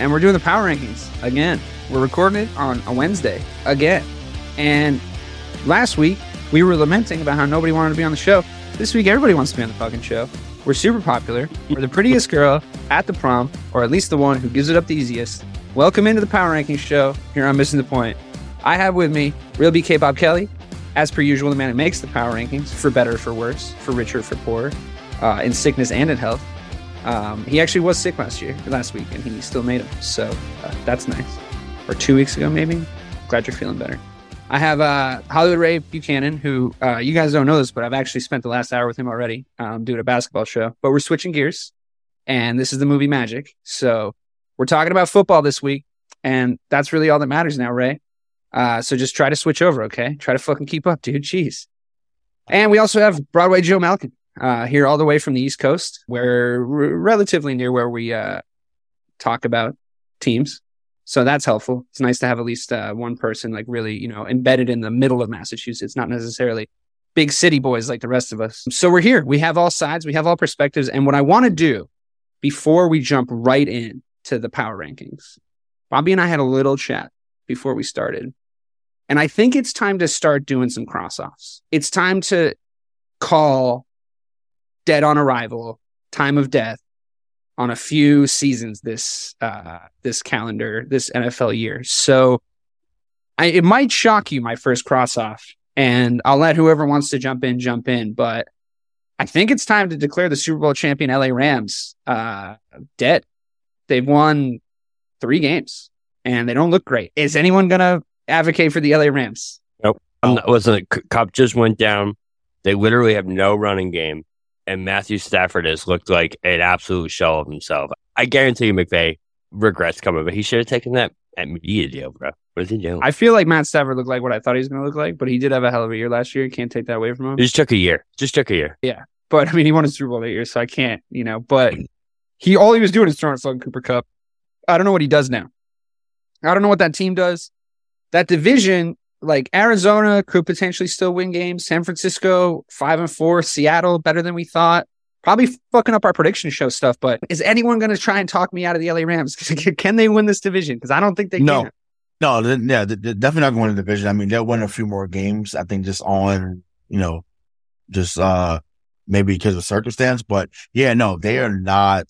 and we're doing the power rankings again. We're recording it on a Wednesday again. And last week, we were lamenting about how nobody wanted to be on the show. This week, everybody wants to be on the fucking show. We're super popular. We're the prettiest girl at the prom, or at least the one who gives it up the easiest. Welcome into the power rankings show here on Missing the Point. I have with me Real BK Bob Kelly, as per usual, the man who makes the power rankings for better, for worse, for richer, for poorer, uh, in sickness and in health. Um, he actually was sick last year, last week, and he still made them. So uh, that's nice. Or two weeks ago, maybe. Glad you're feeling better. I have uh, Hollywood Ray Buchanan, who uh, you guys don't know this, but I've actually spent the last hour with him already um, doing a basketball show. But we're switching gears, and this is the movie Magic. So we're talking about football this week, and that's really all that matters now, Ray. Uh, so just try to switch over, okay? Try to fucking keep up, dude. Jeez. And we also have Broadway Joe Malkin uh, here all the way from the East Coast, where we're relatively near where we uh, talk about teams. So that's helpful. It's nice to have at least uh, one person like really, you know, embedded in the middle of Massachusetts, not necessarily big city boys like the rest of us. So we're here. We have all sides, we have all perspectives. And what I want to do before we jump right in to the power rankings, Bobby and I had a little chat before we started. And I think it's time to start doing some cross offs. It's time to call dead on arrival, time of death on a few seasons this uh this calendar, this NFL year. So I, it might shock you my first cross off and I'll let whoever wants to jump in jump in, but I think it's time to declare the Super Bowl champion LA Rams uh dead. They've won 3 games and they don't look great. Is anyone going to advocate for the LA Rams? Nope. I'm not, listen, Kupp just went down. They literally have no running game, and Matthew Stafford has looked like an absolute shell of himself. I guarantee you, McVay regrets coming, but he should have taken that at media deal, bro. What is he doing? I feel like Matt Stafford looked like what I thought he was going to look like, but he did have a hell of a year last year. Can't take that away from him. it just took a year. Just took a year. Yeah. But I mean, he won a Super Bowl that year, so I can't, you know. But he all he was doing is throwing a Sloan Cooper Kupp. I don't know what he does now. I don't know what that team does. That division, like Arizona, could potentially still win games. San Francisco, five and four. Seattle, better than we thought. Probably fucking up our prediction show stuff. But is anyone going to try and talk me out of the LA Rams? can they win this division? Because I don't think they No. can. No, yeah, definitely not going to the division. I mean, they'll win a few more games. I think just on, you know, just uh maybe because of circumstance. But yeah, no, they are not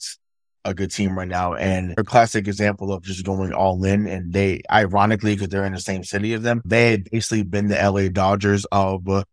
a good team right now, and a classic example of just going all in. And they, ironically, because they're in the same city as them, they had basically been the LA Dodgers of, uh,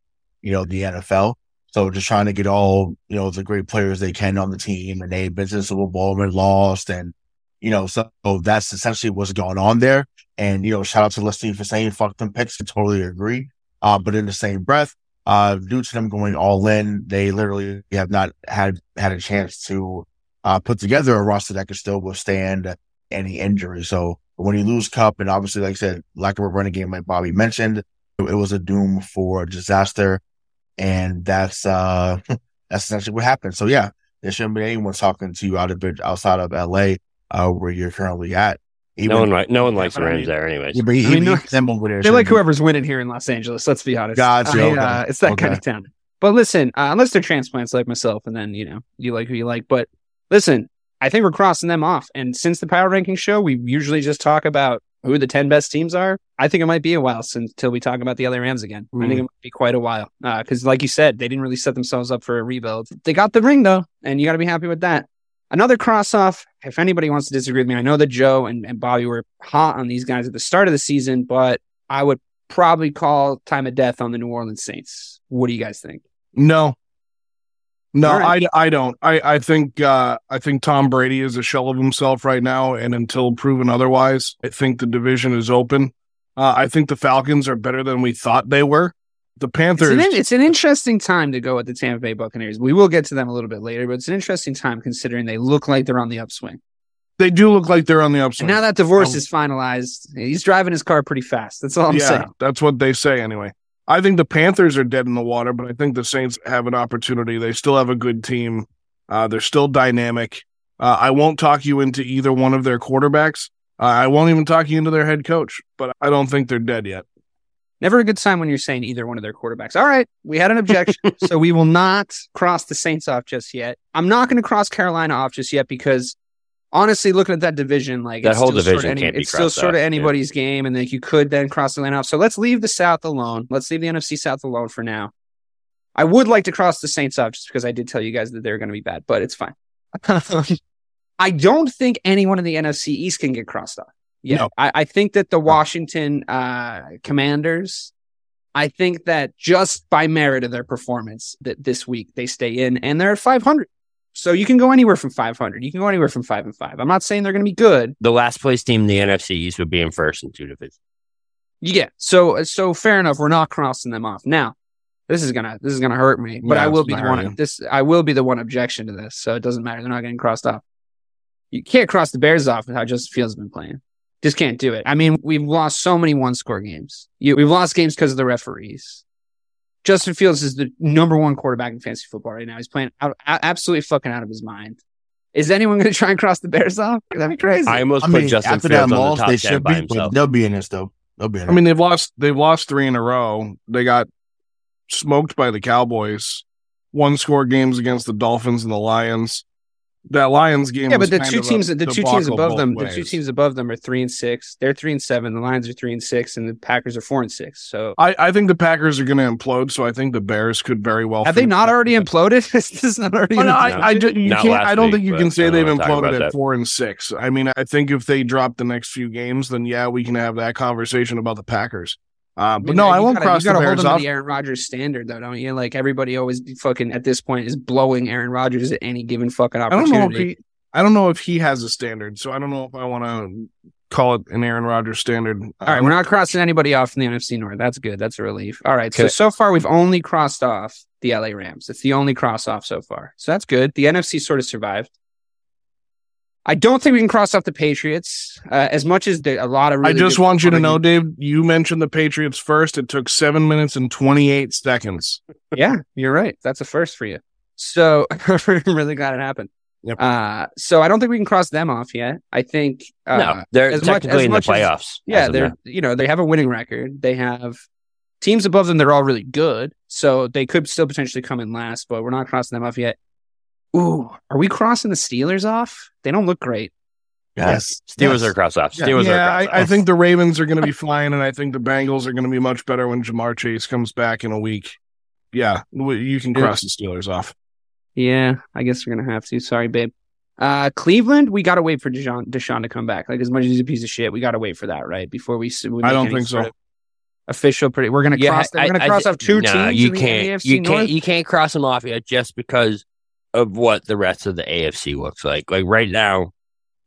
you know, the NFL. So just trying to get all, you know, the great players they can on the team, and they've been to the Super Bowl and lost, and you know, so that's essentially what's going on there. And, you know, shout out to Leslie for saying fuck them picks. I totally agree. Uh, but in the same breath, uh, due to them going all in, they literally have not had, had a chance to, uh, put together a roster that could still withstand any injury. So when you lose Kupp and obviously, like I said, lack of a running game, like Bobby mentioned, it, it was a doom for disaster. And that's, uh, that's essentially what happened. So yeah, there shouldn't be anyone talking to you out of it outside of LA, uh, where you're currently at. Even, No one, li- no one likes but I Rams there, anyways. Yeah, but he, I mean, he, no- them over there. They like be- whoever's winning here in Los Angeles. Let's be honest. Gotcha, I, okay. uh, it's that kind of town. But listen, uh, unless they're transplants like myself, and then you know you like who you like. But listen, I think we're crossing them off. And since the power ranking show, we usually just talk about who the 10 best teams are, I think it might be a while since until we talk about the LA Rams again. I think mm. it might be quite a while. Uh, because, like you said, they didn't really set themselves up for a rebuild. They got the ring, though, and you got to be happy with that. Another cross off, if anybody wants to disagree with me, I know that Joe and, and Bobby were hot on these guys at the start of the season, but I would probably call time of death on the New Orleans Saints. What do you guys think? No. No, right. I, I don't. I, I think uh, I think Tom Brady is a shell of himself right now, and until proven otherwise, I think the division is open. Uh, I think the Falcons are better than we thought they were. The It's Panthers, an, it's an interesting time to go with the Tampa Bay Buccaneers. We will get to them a little bit later, but it's an interesting time considering they look like they're on the upswing. they do look like they're on the upswing. And now that divorce Um, is finalized, he's driving his car pretty fast. That's all I'm yeah, saying. that's what they say anyway. I think the Panthers are dead in the water, but I think the Saints have an opportunity. They still have a good team. Uh, they're still dynamic. Uh, I won't talk you into either one of their quarterbacks. Uh, I won't even talk you into their head coach, but I don't think they're dead yet. Never a good sign when you're saying either one of their quarterbacks. All right, we had an objection, so we will not cross the Saints off just yet. I'm not going to cross Carolina off just yet because honestly, looking at that division, like That it's whole still sort of division any- can't be it's still sort of off, yeah. anybody's game, and like you could then cross the line off. So let's leave the South alone. Let's leave the NFC South alone for now. I would like to cross the Saints off just because I did tell you guys that they're going to be bad, but it's fine. I don't think anyone in the NFC East can get crossed off. Yeah, No. I, I think that the Washington uh, Commanders. I think that just by merit of their performance that this week they stay in and they're at 500. So you can go anywhere from 500. You can go anywhere from 5 and 5. I'm not saying they're going to be good. The last place team in the NFC East would be in first in two divisions. Yeah. So uh, so fair enough. We're not crossing them off. Now, this is gonna this is gonna hurt me, but Yeah, I will be the one. This I will be the one objection to this. So it doesn't matter. They're not getting crossed off. You can't cross the Bears off with how Justin Fields has been playing. Just can't do it. I mean, we've lost so many one score games. You, we've lost games because of the referees. Justin Fields is the number one quarterback in fantasy football right now. He's playing out, a- absolutely fucking out of his mind. Is anyone going to try and cross the Bears off? That'd be crazy. I almost I put mean, Justin after Fields that on loss, the top they 10 should by be. himself. They'll be in this though. They'll be in I mean, they've lost they've lost three in a row. They got smoked by the Cowboys. One score games against the Dolphins and the Lions. That Lions game, yeah, but the two of a teams, the two teams above both them, the two teams above them are three and six. They're three and seven. The Lions are three and six, and the Packers are four and six. So I, I think the Packers are going to implode, so I think the Bears could very well. have they not that. already imploded? is this is not already. Oh, no, an I, I, ju- you Not can't. I don't week, think you can say uh, they've don't wanna talk imploded at that. four and six. I mean, I think if they drop the next few games, then yeah, we can have that conversation about the Packers. Uh, but no, I won't gotta, cross You the hold Bears off. the Aaron Rodgers standard, though, don't you? Like everybody always be fucking at this point is blowing Aaron Rodgers at any given fucking I don't opportunity. know if he. I don't know if he has a standard, so I don't know if I want to call it an Aaron Rodgers standard. All right, we're not crossing anybody off in the NFC North. That's good. That's a relief. All right. So so far we've only crossed off the LA Rams. It's the only cross off so far. So that's good. The NFC sort of survived. I don't think we can cross off the Patriots uh, as much as there, a lot of. I just want you to know, Dave. You mentioned the Patriots first. It took seven minutes and twenty-eight seconds. yeah, you're right. That's a first for you. So I'm really glad it happened. Yep. Uh, so I don't think we can cross them off yet. I think uh, no, they're as much- technically as in the much as- playoffs. Yeah, as they're now. you know they have a winning record. They have teams above them. They're all really good, so they could still potentially come in last. But we're not crossing them off yet. Ooh, are we crossing the Steelers off? They don't look great. Yes. Steelers Yes. are cross off. Steelers yeah, are I, cross I off. think the Ravens are going to be flying, and I think the Bengals are going to be much better when Ja'Marr Chase comes back in a week. Yeah, w- you can cross the Steelers off. Yeah, I guess we're gonna have to. Sorry, babe. Uh, Cleveland, we gotta wait for Deshaun, Deshaun to come back. Like as much as he's a piece of shit, we gotta wait for that, right? Before we, s- we I don't think so. Official, pretty. We're gonna Yeah, cross. I- we're gonna I cross thi- off two no, teams. You can't. You North. can't. You can't cross them off yet just because of what the rest of the AFC looks like. Like right now,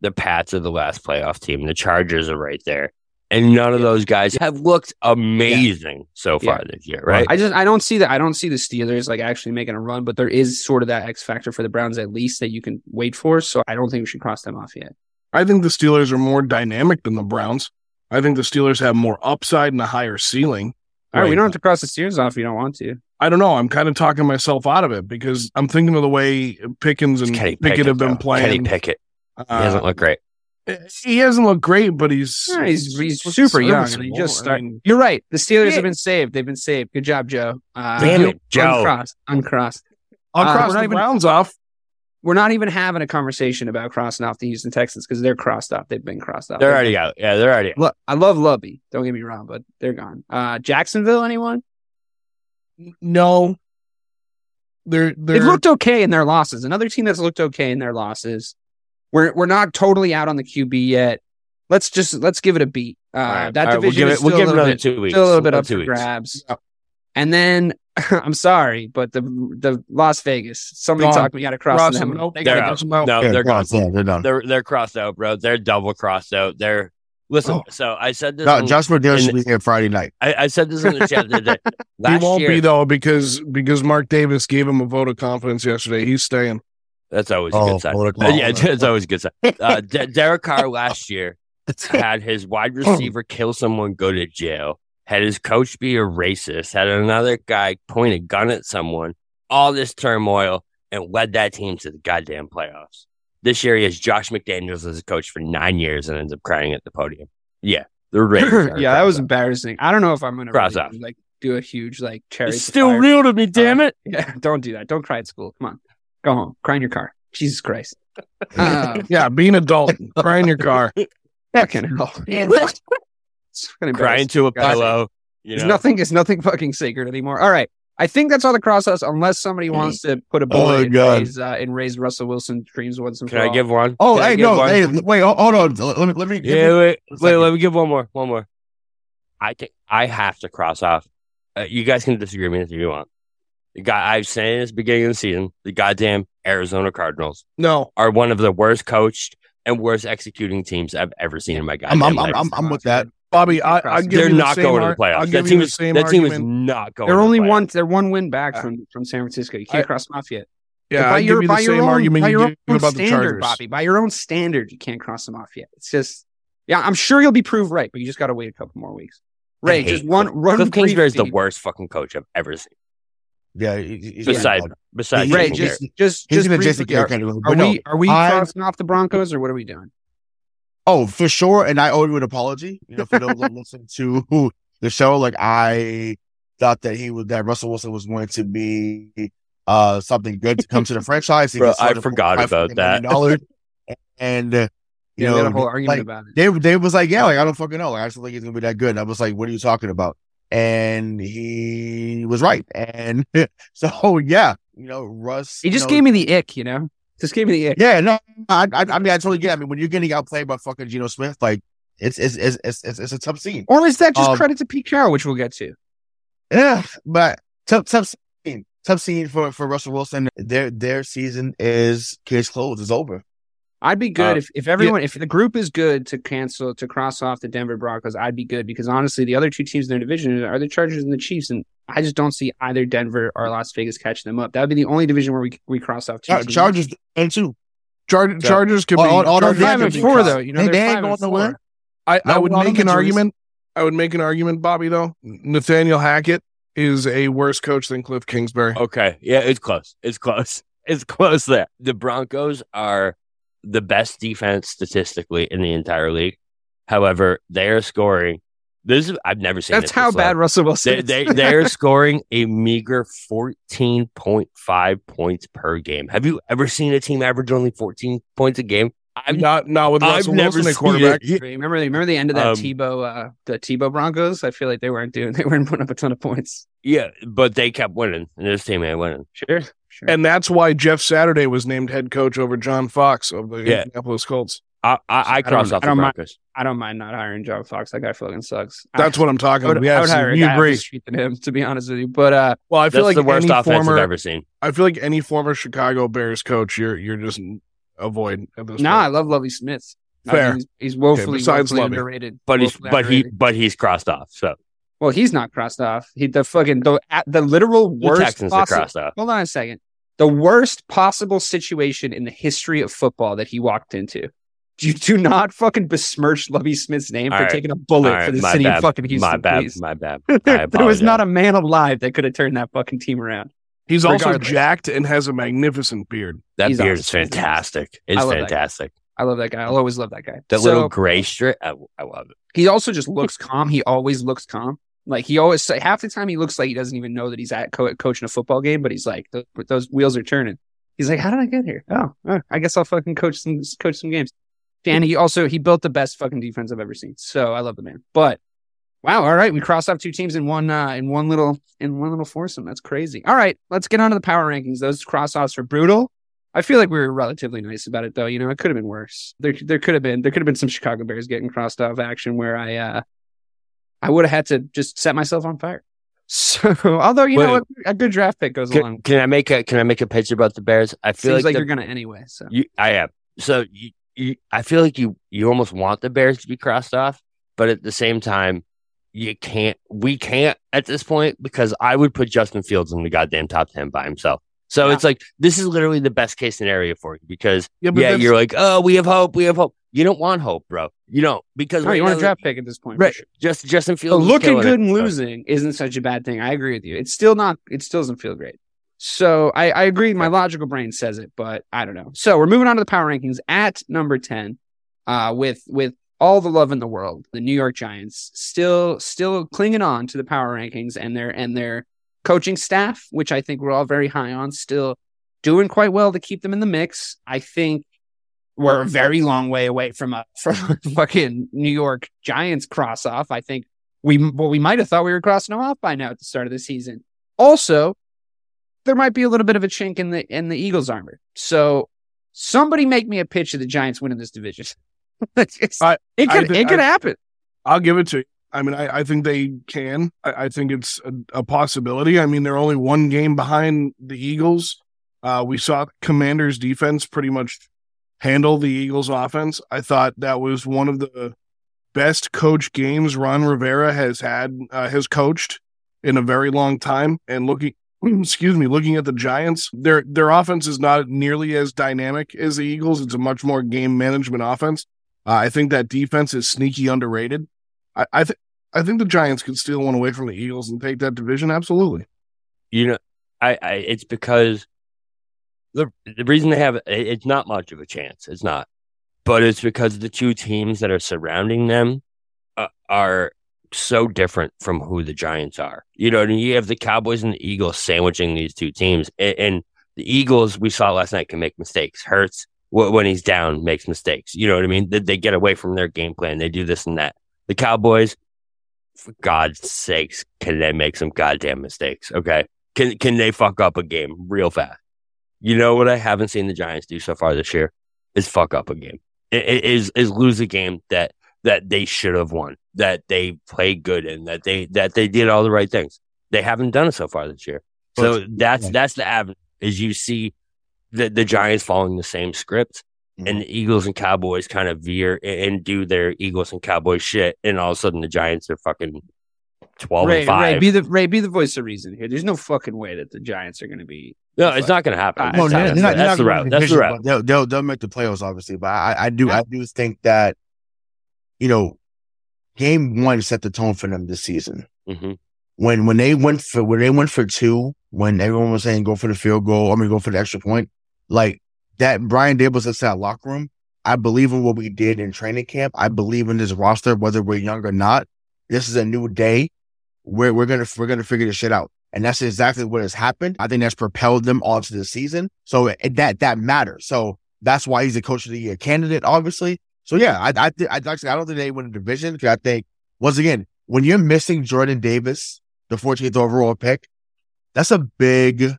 the Pats are the last playoff team. The Chargers are right there, and none of those guys have looked amazing so far this year. Right? I just I don't see that I don't see the Steelers like actually making a run, but there is sort of that X factor for the Browns at least that you can wait for. So I don't think we should cross them off yet. I think the Steelers are more dynamic than the Browns. I think the Steelers have more upside and a higher ceiling. All right, we don't have to cross the Steelers off if you don't want to. I don't know. I'm kind of talking myself out of it because I'm thinking of the way Pickens and Kenny Pickett have been though. playing. Kenny Pickett. He Uh, doesn't look great. he hasn't looked great, but he's Yeah, he's he's looks super young and he serviceable. just I mean, You're right. The Steelers Yeah. have been saved. They've been saved. Good job, Joe. Uh, Damn it, Joe. Uncrossed. Uncrossed. I'll Uh, cross we're the not even- Browns off. We're not even having a conversation about crossing off the Houston Texans because they're crossed off. They've been crossed off. They're already out. Yeah, they're already. Look, I love Lovie. Don't get me wrong, but they're gone. Uh, Jacksonville, anyone? No, they're they're They've looked okay in their losses. Another team that's looked okay in their losses. We're we're not totally out on the QB yet. Let's just let's give it a beat. Uh, All right. That All right, division we'll give is it. We'll still give a it little another bit, two weeks. still a little bit up two for weeks. grabs. And then I'm sorry, but the the Las Vegas. Somebody Gone. talk. We got to cross Cross them. them. Nope. They They're gotta out. go. Out. No, Yeah, they're gone. cross, yeah, they're done. They're they're crossed out, bro. They're double crossed out. They're listen. Oh. So I said this. No, on- Josh McDaniels should be here Friday night. I, I said this in the chat the other day. he won't year, be though because because Mark Davis gave him a vote of confidence yesterday. He's staying. That's always a Oh, good sign. Uh, yeah, confidence. it's always a good sign. Uh, De- Derek Carr last year had his wide receiver kill someone, go to jail. Had his coach be a racist. Had another guy point a gun at someone. All this turmoil and led that team to the goddamn playoffs. This year he has Josh McDaniels as a coach for nine years and ends up crying at the podium. Yeah, the Raiders. yeah, that was crossed embarrassing. I don't know if I'm gonna Cross really, off. like do a huge like cherry. It's still real to me, damn it. Yeah, don't do that. Don't cry at school. Come on, go home. Cry in your car. Jesus Christ. Uh, Yeah, be an adult. Cry in your car. fucking hell. It's Crying to a pillow. You It's nothing. It's nothing fucking sacred anymore. All right. I think that's all the us, unless somebody wants to put a bullet Oh, in, God. Ray's, uh, in Ray's Russell Wilson dreams once and Can for I all. give one? Oh, Can I hey, no, one? hey, wait, hold on. Let me, let me. give Yeah, me- wait, wait. Let me give one more. One more. I think I have to cross off. Uh, you guys can disagree with me if you want. The guy I've said this beginning of the season, the goddamn Arizona Cardinals No, are one of the worst coached and worst executing teams I've ever seen in my I'm, I'm, life. I'm, I'm with that. Bobby, I, I give They're you the not same going ar- to the playoffs. I'll That team you the is same that team is argument. not going. They're to the only one. They're one win back Uh, from from San Francisco. You can't I- cross them off yet. Yeah, by I your, give you by the your same own, argument by your own about the standard, Chargers. Bobby. By your own standard, you can't cross them off yet. It's just, yeah, I'm sure you'll be proved right, but you just got to wait a couple more weeks. Ray, hate just one Cliff- run. Cliff Kingsbury is the worst fucking coach I've ever seen. Yeah, he- he- he's Besides, gonna- besides, he- Ray, Jason he's- just just he's just gonna briefly, Jason Garrett are, category, are but no, we are we I- crossing off the Broncos or what are we doing? Oh, for sure. And I owe you an apology. You know, for those that listen to the show, like I thought that he was that Russell Wilson was going to be uh something good to come to the franchise. Bro, I forgot about that. and uh, you Yeah, know, we a whole argument like, about it. they they was like, yeah, like I don't fucking know. Like I just don't think he's gonna be that good. And I was like, what are you talking about? And he was right. And so yeah, you know, Russ. He you just know, gave me the ick, you know. Just gave me the ick. yeah, no, I, I, I mean, I totally get. it. I mean, when you're getting outplayed by fucking Geno Smith, like it's it's it's it's, it's, it's a tough scene. Or is that just Um, credit to Pete Carroll, which we'll get to? Yeah, but tough tough scene, tough scene for for Russell Wilson. Their their season is case closed. It's over. I'd be good Uh, if, if everyone if the group is good to cancel to cross off the Denver Broncos. I'd be good because honestly, the other two teams in their division are the Chargers and the Chiefs, and I just don't see either Denver or Las Vegas catching them up. That would be the only division where we we cross off two. Char- teams. Chargers and two. Char- Chargers could be. All- all those Chargers five and four though. You know, They- they're they ain't five going nowhere. I, I would make an argument. I would make an argument, Bobby. Though Nathaniel Hackett is a worse coach than Cliff Kingsbury. Okay. Yeah, it's close. It's close. It's close there. The Broncos are the best defense statistically in the entire league. However, they are scoring. This is I've never seen. That's it how bad low. Russell Wilson. They they they are scoring a meager fourteen point five points per game. Have you ever seen a team average only fourteen points a game? I've not not with I've Russell never Wilson at seen quarterback. it. remember remember the end of that Um, Tebow uh, the Tebow Broncos. I feel like they weren't doing they weren't putting up a ton of points. Yeah, but they kept winning, and this team ain't winning. Sure, sure. And that's why Jeff Saturday was named head coach over John Fox of the Yeah. Indianapolis Colts. I I, I cross don't- off I the don't mind- Broncos. I don't mind not hiring John Fox. That guy fucking sucks. That's what I'm I talking would, about. I Yes, would hire a we agree. street than him, to be honest with you. But uh, Well, I feel That's like the worst any offense former, I've ever seen. I feel like any former Chicago Bears coach, you're you're just avoid at this no, I love Lovie Smith. I Fair. he's, he's woefully, besides woefully underrated. But he's Woefully but he but he's crossed off. So well, he's not crossed off. He the fucking the at the literal the worst. Texans are crossed off. Hold on a second. The worst possible situation in the history of football that he walked into. You do not fucking besmirch Lovie Smith's name All for right. taking a bullet All right, for the my city bad. of fucking Houston. my bad. please. My bad. I there was not a man alive that could have turned that fucking team around. He's also jacked and has a magnificent beard. That He's beard awesome. is fantastic. It's I love that guy. fantastic. I love that guy. I'll always love that guy. That So- little gray strip, I, I love it. he also just looks calm. He always looks calm. Like he always half the time he looks like he doesn't even know that he's at co- coaching a football game, but he's like "Th- those wheels are turning. He's like, how did I get here? Oh, oh, I guess I'll fucking coach some coach some games. And he also he built the best fucking defense I've ever seen. So I love the man. But wow, all right, we crossed off two teams in one uh in one little in one little foursome. That's crazy. All right, let's get on to the power rankings. Those cross offs are brutal. I feel like we were relatively nice about it though. You know, it could have been worse. There there could have been there could have been some Chicago Bears getting crossed off action where I uh I would have had to just set myself on fire. So although you know a, a good draft pick goes along. Can, can I make a Can I make a pitch about the Bears? I feel Seems like, like, the- you're gonna anyway. So You, I am. So you, you, I feel like you, you almost want the Bears to be crossed off, but at the same time, you can't. We can't at this point because I would put Justin Fields in the goddamn top ten by himself. So Yeah. it's like this is literally the best case scenario for you because Yeah, yeah, you're like, oh, we have hope, we have hope. You don't want hope, bro. You don't because no, right you want now, a draft pick at this point, right? sure. Just Justin Fields looking good it. and So- losing isn't such a bad thing. I agree with you. It's still not. It still doesn't feel great. So I, I agree. My logical brain says it, but I don't know. So we're moving on to the power rankings at number ten, uh, with with all the love in the world. The New York Giants still still clinging on to the power rankings and their and their coaching staff, which I think we're all very high on, still doing quite well to keep them in the mix. I think we're a very long way away from a from a fucking New York Giants cross off. I think we well we might have thought we were crossing them off by now at the start of the season. Also, there might be a little bit of a chink in the in the Eagles armor. So somebody make me a pitch of the Giants winning this division. I- it could thi- it could I- happen. I'll give it to you. I mean, I, I think they can. I, I think it's a, a possibility. I mean, they're only one game behind the Eagles. Uh, we saw Commanders' defense pretty much handle the Eagles' offense. I thought that was one of the best coach games Ron Rivera has had, uh, has coached in a very long time. And looking, excuse me, looking at the Giants, their their offense is not nearly as dynamic as the Eagles. It's a much more game management offense. Uh, I think that defense is sneaky underrated. I I, th- I think the Giants could steal one away from the Eagles and take that division. Absolutely. you know, I, I it's because the the reason they have it, it's not much of a chance. It's not, but it's because the two teams that are surrounding them uh, are so different from who the Giants are. You know, you have the Cowboys and the Eagles sandwiching these two teams, and, and the Eagles we saw last night can make mistakes. Hurts when he's down makes mistakes. You know what I mean? They, they get away from their game plan. They do this and that. The Cowboys, for God's sakes, can they make some goddamn mistakes? Okay. Can can they fuck up a game real fast? You know what I haven't seen the Giants do so far this year is fuck up a game. I- i- Is is lose a game that that they should have won, that they played good in, that they that they did all the right things. They haven't done it so far this year. So that's that's the avenue is you see the the Giants following the same script mm-hmm. and the Eagles and Cowboys kind of veer and, and do their Eagles and Cowboys shit, and all of a sudden the Giants are fucking twelve Ray, and five. Ray, be the Ray, be the voice of reason here. There's no fucking way that the Giants are going to be. No, it's not going to happen. No, It's they're, not- they're not, that's the gonna route. That's the division, route. They'll, they'll they'll make the playoffs, obviously. But I, I do I do think that you know, game one set the tone for them this season. hmm When when they went for when they went for two, when everyone was saying go for the field goal, I mean go for the extra point, like that Brian Daboll said to that locker room. I believe in what we did in training camp. I believe in this roster, whether we're young or not. This is a new day. We're we're gonna we're gonna figure this shit out, and that's exactly what has happened. I think that's propelled them onto the season. So it, that that matters. So that's why he's a coach of the year candidate, obviously. So yeah, I I th- I I don't think they win a division because I think once again when you're missing Jordan Davis, the 14th overall pick, that's a big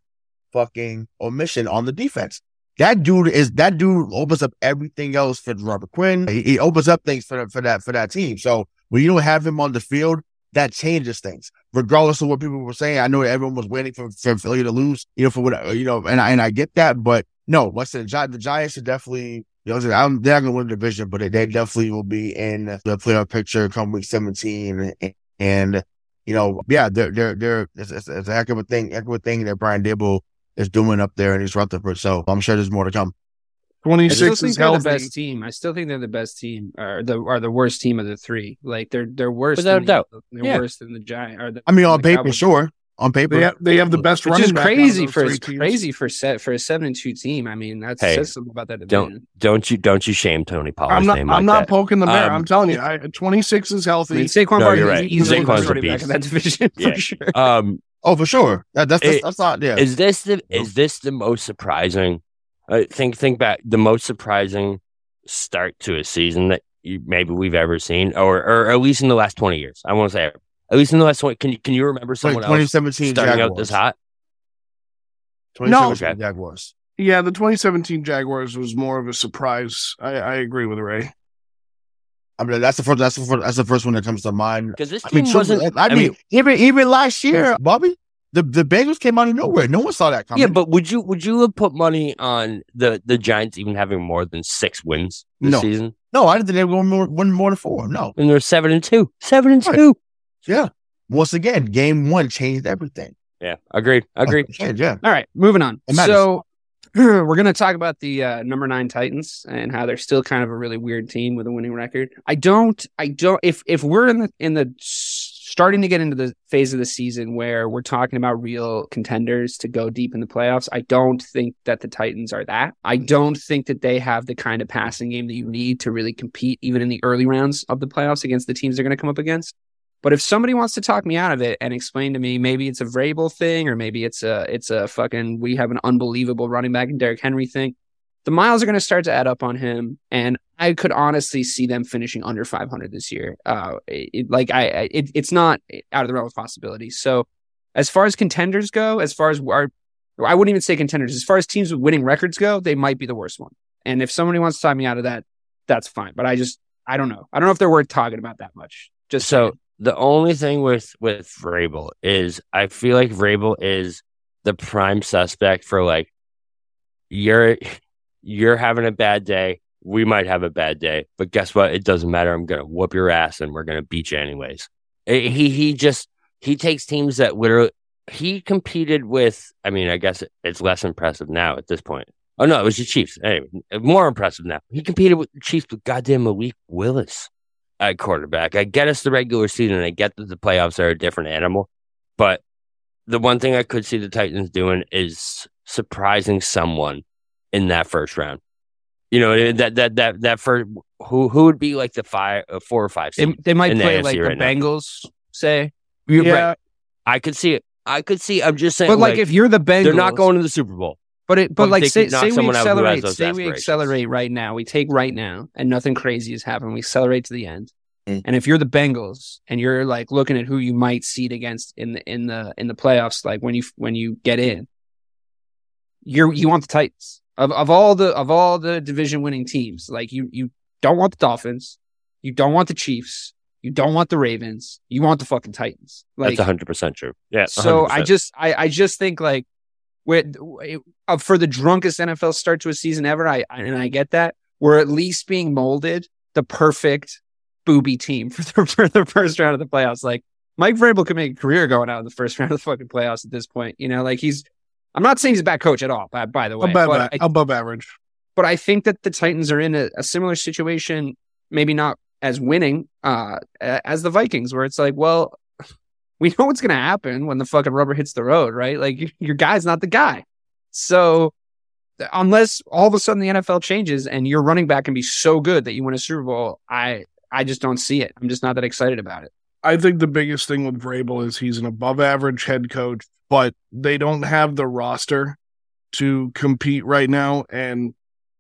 fucking omission on the defense. That dude is that dude opens up everything else for Robert Quinn. He, he opens up things for for that for that team. So when you don't have him on the field, that changes things. Regardless of what people were saying, I know everyone was waiting for, for Philly to lose, you know, for what you know, and I and I get that, but no, what's the Gi- the Giants are definitely. You know, they're not going to win the division, but they, they definitely will be in the playoff picture come week 17. And, and you know, yeah, they're, they're, they're, it's, it's, it's a heck of a thing, heck of a thing that Brian Daboll is doing up there in East Rutherford. So I'm sure there's more to come. Twenty I still six think is they're the healthy. best team. I still think they're the best team, or the are the worst team of the three. Like they're they're worse. Without than a doubt. the, They're Yeah. worse than the Giant. Or the, I mean, on the paper, Cowboys. sure. On paper. They have, they have the best Which running is back out of crazy those for it's crazy for set for a seven and two team. I mean, that Hey, says something about that division. Don't don't you don't you shame Tony Pollard's I'm not. name I'm like not that. poking the bear. Um, I'm telling you, I, 26 is I healthy. mean, Saquon No, Barkley you're is right. easily the Saquon's best running back beast. in that division Yeah. for sure. Um, Oh, for sure. That, that's, that's, It- that's not, yeah. is this the is this the most surprising Uh, think think back the most surprising start to a season that you, maybe we've ever seen, or or at least in the last twenty years. I won't say ever. at least in the last twenty. Can you can you remember Like someone else 2017 starting Jaguars. out this hot? 2017 Okay. Jaguars. Yeah, the 2017 Jaguars was more of a surprise. I, I agree with Ray. I mean, that's the first. That's the first. That's the first one that comes to mind. Because this I team mean, wasn't. I, I mean, mean- even even last year, Bobby, the the Bengals came out of nowhere. No one saw that coming. Yeah, but would you would you have put money on the the Giants even having more than six wins this No. season? no, I didn't think they were going more, win more than four. No, And they're seven and two. Seven and Right. two. yeah. Once again, game one changed everything. Yeah, agreed. Agreed. Yeah, yeah. All right, moving on. So we're going to talk about the uh, number nine Titans and how they're still kind of a really weird team with a winning record. I don't, I don't. If if we're in the in the starting to get into the phase of the season where we're talking about real contenders to go deep in the playoffs, I don't think that the Titans are that. I don't think that they have the kind of passing game that you need to really compete even in the early rounds of the playoffs against the teams they're going to come up against. But if somebody wants to talk me out of it and explain to me, maybe it's a Vrabel thing, or maybe it's a it's a fucking we have an unbelievable running back in Derrick Henry thing, the miles are going to start to add up on him, and I could honestly see them finishing under 500 this year. Uh, it, like I, it, it's not out of the realm of possibility. So, as far as contenders go, as far as our, I wouldn't even say contenders. As far as teams with winning records go, they might be the worst one. And if somebody wants to talk me out of that, that's fine. But I just I don't know. I don't know if they're worth talking about that much. Just So saying. the only thing with with Vrabel is I feel like Vrabel is the prime suspect for like you're you're having a bad day. We might have a bad day, but guess what? It doesn't matter. I'm gonna whoop your ass and we're gonna beat you anyways. Eh, He he just he takes teams that literally he competed with. I mean, I guess it's less impressive now at this point. Oh no, it was the Chiefs. Anyway, more impressive now. He competed with the Chiefs with goddamn Malik Willis at quarterback. I get us the regular season. I get that the playoffs are a different animal, but the one thing I could see the Titans doing is surprising someone in that first round. You know that that that that first who who would be like the five, uh, four or five. They, they might in the play AFC like the now. Bengals, say. You're Yeah. right. I could see it. I could see. I'm just saying. But like, if you're the Bengals, they're not going to the Super Bowl, But it, but but like, they say, say we someone out who has accelerate, say we accelerate right now. We take right now, and nothing crazy has happened. We accelerate to the end. Mm. And if you're the Bengals and you're like looking at who you might seed against in the in the in the playoffs, like when you when you get in, you're you want the Titans of of all the of all the division winning teams. Like you you don't want the Dolphins, you don't want the Chiefs, you don't want the Ravens, you want the fucking Titans. Like that's 100 percent true. Yeah. so I just I, I just think like with uh, for the drunkest NFL start to a season ever, I I- and I get that we're at least being molded the perfect booby team for the for the first round of the playoffs. Like Mike Vrabel could make a career going out in the first round of the fucking playoffs at this point. You know, like he's. I'm not saying he's a bad coach at all. By, by the way, Above, but I, above average. but I think that the Titans are in a, a similar situation, maybe not as winning uh, as the Vikings, where it's like, well, we know what's going to happen when the fucking rubber hits the road, right? Like your guy's not the guy. So unless all of a sudden the NFL changes and your running back can be so good that you win a Super Bowl, I I just don't see it. I'm just not that excited about it. I think the biggest thing with Vrabel is he's an above average head coach, but they don't have the roster to compete right now, and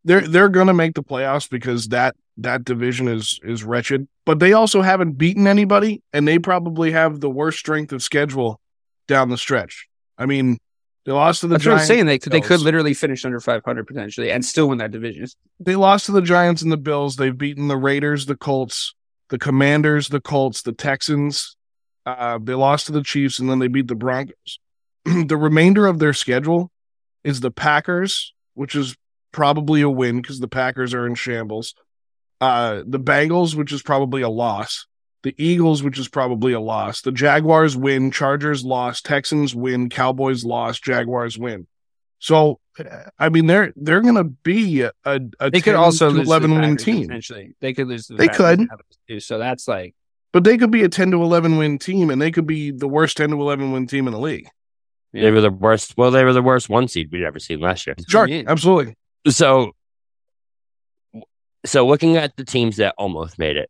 they're they're gonna make the playoffs because that that division is is wretched. But they also haven't beaten anybody, and they probably have the worst strength of schedule down the stretch. I mean, they lost to the That's what I'm Giants. saying. They they could literally finish under 500 potentially and still win that division. they lost to the Giants and the Bills. They've beaten the Raiders, the Colts, the Commanders, the Colts, the Texans. Uh, they lost to the Chiefs and then they beat the Broncos. the remainder of their schedule is the Packers, which is probably a win because the Packers are in shambles. Uh, the Bengals, which is probably a loss. The Eagles, which is probably a loss. The Jaguars win. Chargers lost. Texans win. Cowboys lost. Jaguars win. So, I mean, they're they're going to be a, a, a They could also to lose eleven win team, Potentially, they could lose. The They could. too. So that's like but they could be a ten to eleven win team, and they could be the worst ten to eleven win team in the league. Yeah. they were the worst. Well, they were the worst one seed we'd ever seen last year. Sure, Yeah. absolutely. So, so looking at the teams that almost made it,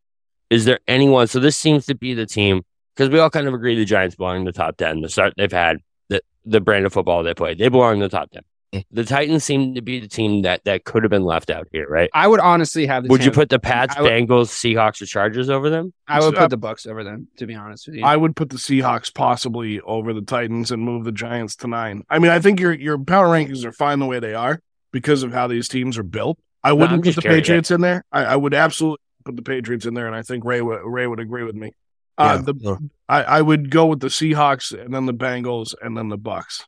is there anyone? So this seems to be the team because we all kind of agree the Giants belong in the top ten. The start they've had, the the brand of football they play, they belong in the top ten. The Titans seem to be the team that that could have been left out here, right? I would honestly have the Would you put the Pats, would- Bengals, Seahawks, or Chargers over them? I would Uh, put the Bucks over them, to be honest with you. I would put the Seahawks possibly over the Titans and move the Giants to nine. I mean, I think your your power rankings are fine the way they are because of how these teams are built. I wouldn't put the curious. Patriots in there. I, I would absolutely put the Patriots in there, and I think Ray would Ray would agree with me. Uh, Yeah, the, sure. I, I would go with the Seahawks and then the Bengals and then the Bucks.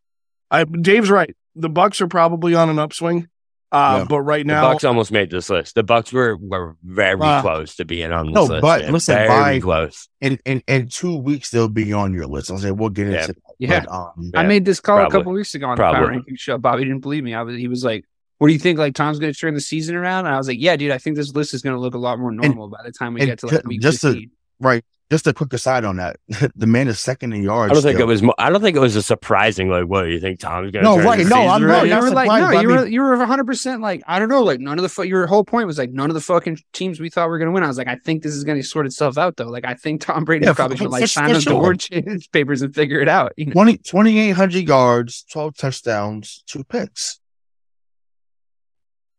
I Dave's right. The Bucks are probably on an upswing, uh, Yeah. but right now, The Bucks almost made this list. The Bucks were were very Uh, close to being on this no, list. but man. listen, very by- close. In in in two weeks they'll be on your list. I'll say we'll get into that. Yeah. But, um, I Yeah, made this call probably. a couple weeks ago on the Power Ranking Show. Bobby didn't believe me. I was, he was like, "What do you think? Like Tom's going to turn the season around?" And I was like, "Yeah, dude. I think this list is going to look a lot more normal by the time we get to like week just to- 15. right. Just a quick aside on that. the man is second in yards. I don't think still. it was. Mo- I don't think it was a surprising. Like, what do you think Tom's going to? No, right, no, I'm not- around? you not were like, no, you were, you were 100 percent like, I don't know, like none of the fu- your whole point was like none of the fucking teams we thought were going to win. I was like, I think this is going to sort itself out though. Like, I think Tom Brady's Yeah, probably for- going to like sign for those sure. award papers and figure it out. You know? 20 2,800 yards, 12 touchdowns, two picks.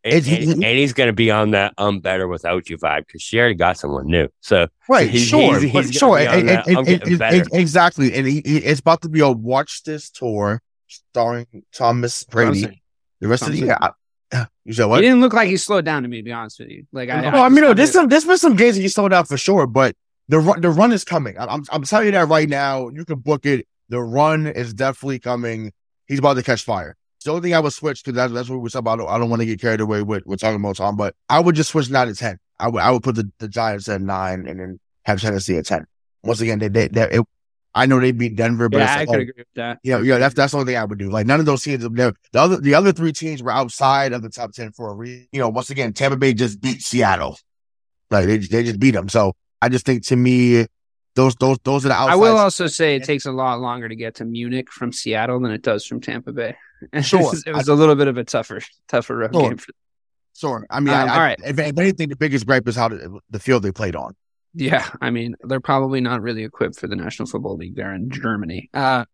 And, It's- and- and he's going to be on that "I'm better without you" vibe because she already got someone new. So Right, he's- sure, he's- he's sure, gonna and- that, and- and- and- exactly. And he, he- it's about to be a watch this tour starring Thomas Brady. The rest of the year, I- you said what? He didn't look like he slowed down to me, to be honest with you. Like, I, well, I mean, no, just- there's some, there's been some games that he slowed down for sure, but the run, the run is coming. I- I'm, I'm telling you that right now. You can book it. The run is definitely coming. He's about to catch fire. The only thing I would switch because that's that's what we were talking about. I don't, I don't want to get carried away with we're talking about Tom, but I would just switch nine to ten. I would I would put the, the Giants at nine and then have Tennessee at ten. Once again, they they, they it, I know they beat Denver, but yeah, I like, could oh, agree with that. yeah, yeah, that's that's the only thing I would do. Like none of those teams, the other the other three teams were outside of the top ten for a reason. You know, once again, Tampa Bay just beat Seattle, like they they just beat them. So I just think to me, those those those are the outside. I will also say it takes a lot longer to get to Munich from Seattle than it does from Tampa Bay. Sure. it was, it was a little bit of a tougher, tougher road Sure. game. For, Sure. I mean, Um, I, I, all right. If, if anything, the biggest gripe is how the, the field they played on. yeah, I mean, they're probably not really equipped for the National Football League. They're in Germany. Uh,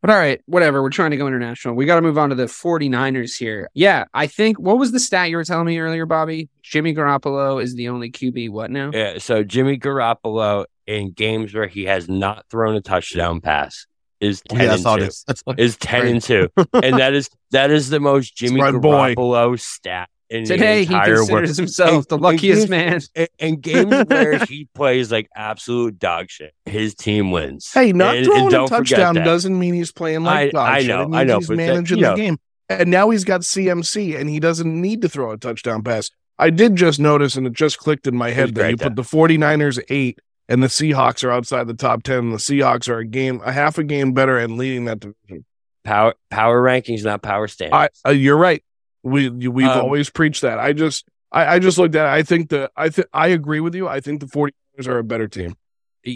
but all right, whatever. We're trying to go international. We got to move on to the 49ers here. Yeah, I think, what was the stat you were telling me earlier, Bobby? Jimmy Garoppolo is the only QB. What now? Yeah, so Jimmy Garoppolo in games where he has not thrown a touchdown pass is oh, ten Yeah, and two. this. That's Is ten Great. and two, and that is that is the most Jimmy my boy. Garoppolo stat in Today, the he entire world. considers himself And- the luckiest games- man. In, in games where he plays like absolute dog shit, his team wins. Hey, not And- and throwing a don't forget touchdown doesn't mean he's playing like I- dog I shit. know, It I know, he's but that- managing know. the game. And now he's got CMC, and he doesn't need to throw a touchdown pass. I did just notice, and it just clicked in my head that great you that- put the 49ers eight, and the Seahawks are outside the top 10. And the Seahawks are a game, a half a game better and leading that division. Power power rankings, not power standings. I, uh, you're right. We we've Um, always preached that. I just I, I just looked at it. I think the I think I agree with you. I think the 49ers are a better team.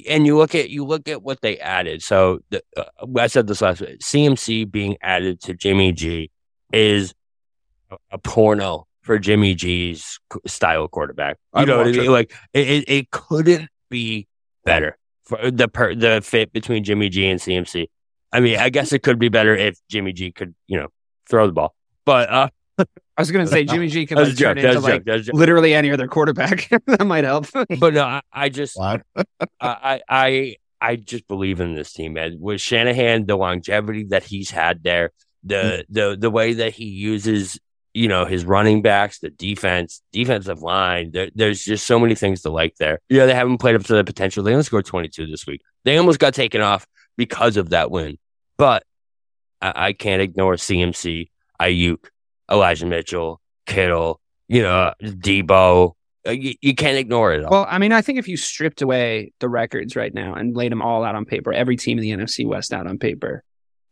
and you look at you look at what they added. So the, uh, I said this last week. CMC being added to Jimmy G is a, porno for Jimmy G's style quarterback. You I'd know what I mean? Like it, it, it couldn't be better for uh, the per, the fit between Jimmy G and CMC. I mean, I guess it could be better if Jimmy G could, you know, throw the ball. But uh, I was going to say Jimmy G can that was like, turn into was a joke. like That was a joke. literally any other quarterback. that might help. But no, I, I just What? I, I I just believe in this team, man. With Shanahan, the longevity that he's had there, the hmm. the the way that he uses, you know, his running backs, the defense, defensive line. There, there's just so many things to like there. You know, they haven't played up to their potential. They only scored 22 this week. They almost got taken off because of that win. But I, I can't ignore CMC, Aiyuk, Elijah Mitchell, Kittle, you know, Deebo. Uh, You, you can't ignore it all. Well, I mean, I think if you stripped away the records right now and laid them all out on paper, every team in the NFC West out on paper,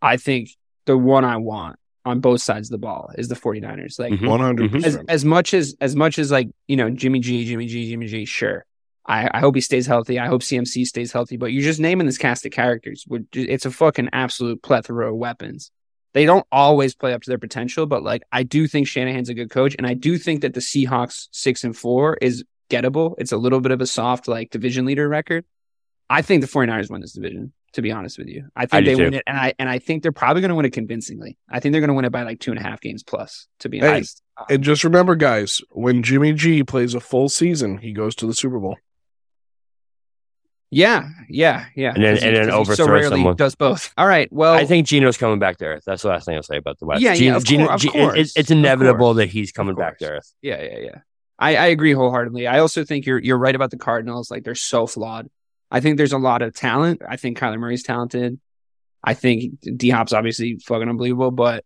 I think the one I want on both sides of the ball is the 49ers. Like Mhm. 100. as percent as much as as much as like, you know, Jimmy G, Jimmy G, Jimmy G, sure. I, I hope he stays healthy. I hope CMC stays healthy. But you're just naming this cast of characters. We're It's a fucking absolute plethora of weapons. They don't always play up to their potential, but like I do think Shanahan's a good coach, and I do think that the Seahawks six and four is gettable. It's a little bit of a soft like division leader record. I think the 49ers win this division. To be honest with you, I I think do they too. win it, and I and I think they're probably going to win it convincingly. I think they're going to win it by like two and a half games plus. To be Hey, honest, And just remember, guys, when Jimmy G plays a full season, he goes to the Super Bowl. yeah, yeah, yeah. And then- and then he so rarely someone. does both. All right, well, I think Geno's coming back to earth. That's the last thing I'll say about the West. Yeah, yeah, Geno- of Geno- of course. it's, it's Of inevitable course. that he's coming back to earth. Yeah, yeah, yeah. I, I agree wholeheartedly. I also think you're you're right about the Cardinals. Like they're so flawed. I think there's a lot of talent. I think Kyler Murray's talented. I think D Hop's obviously fucking unbelievable, but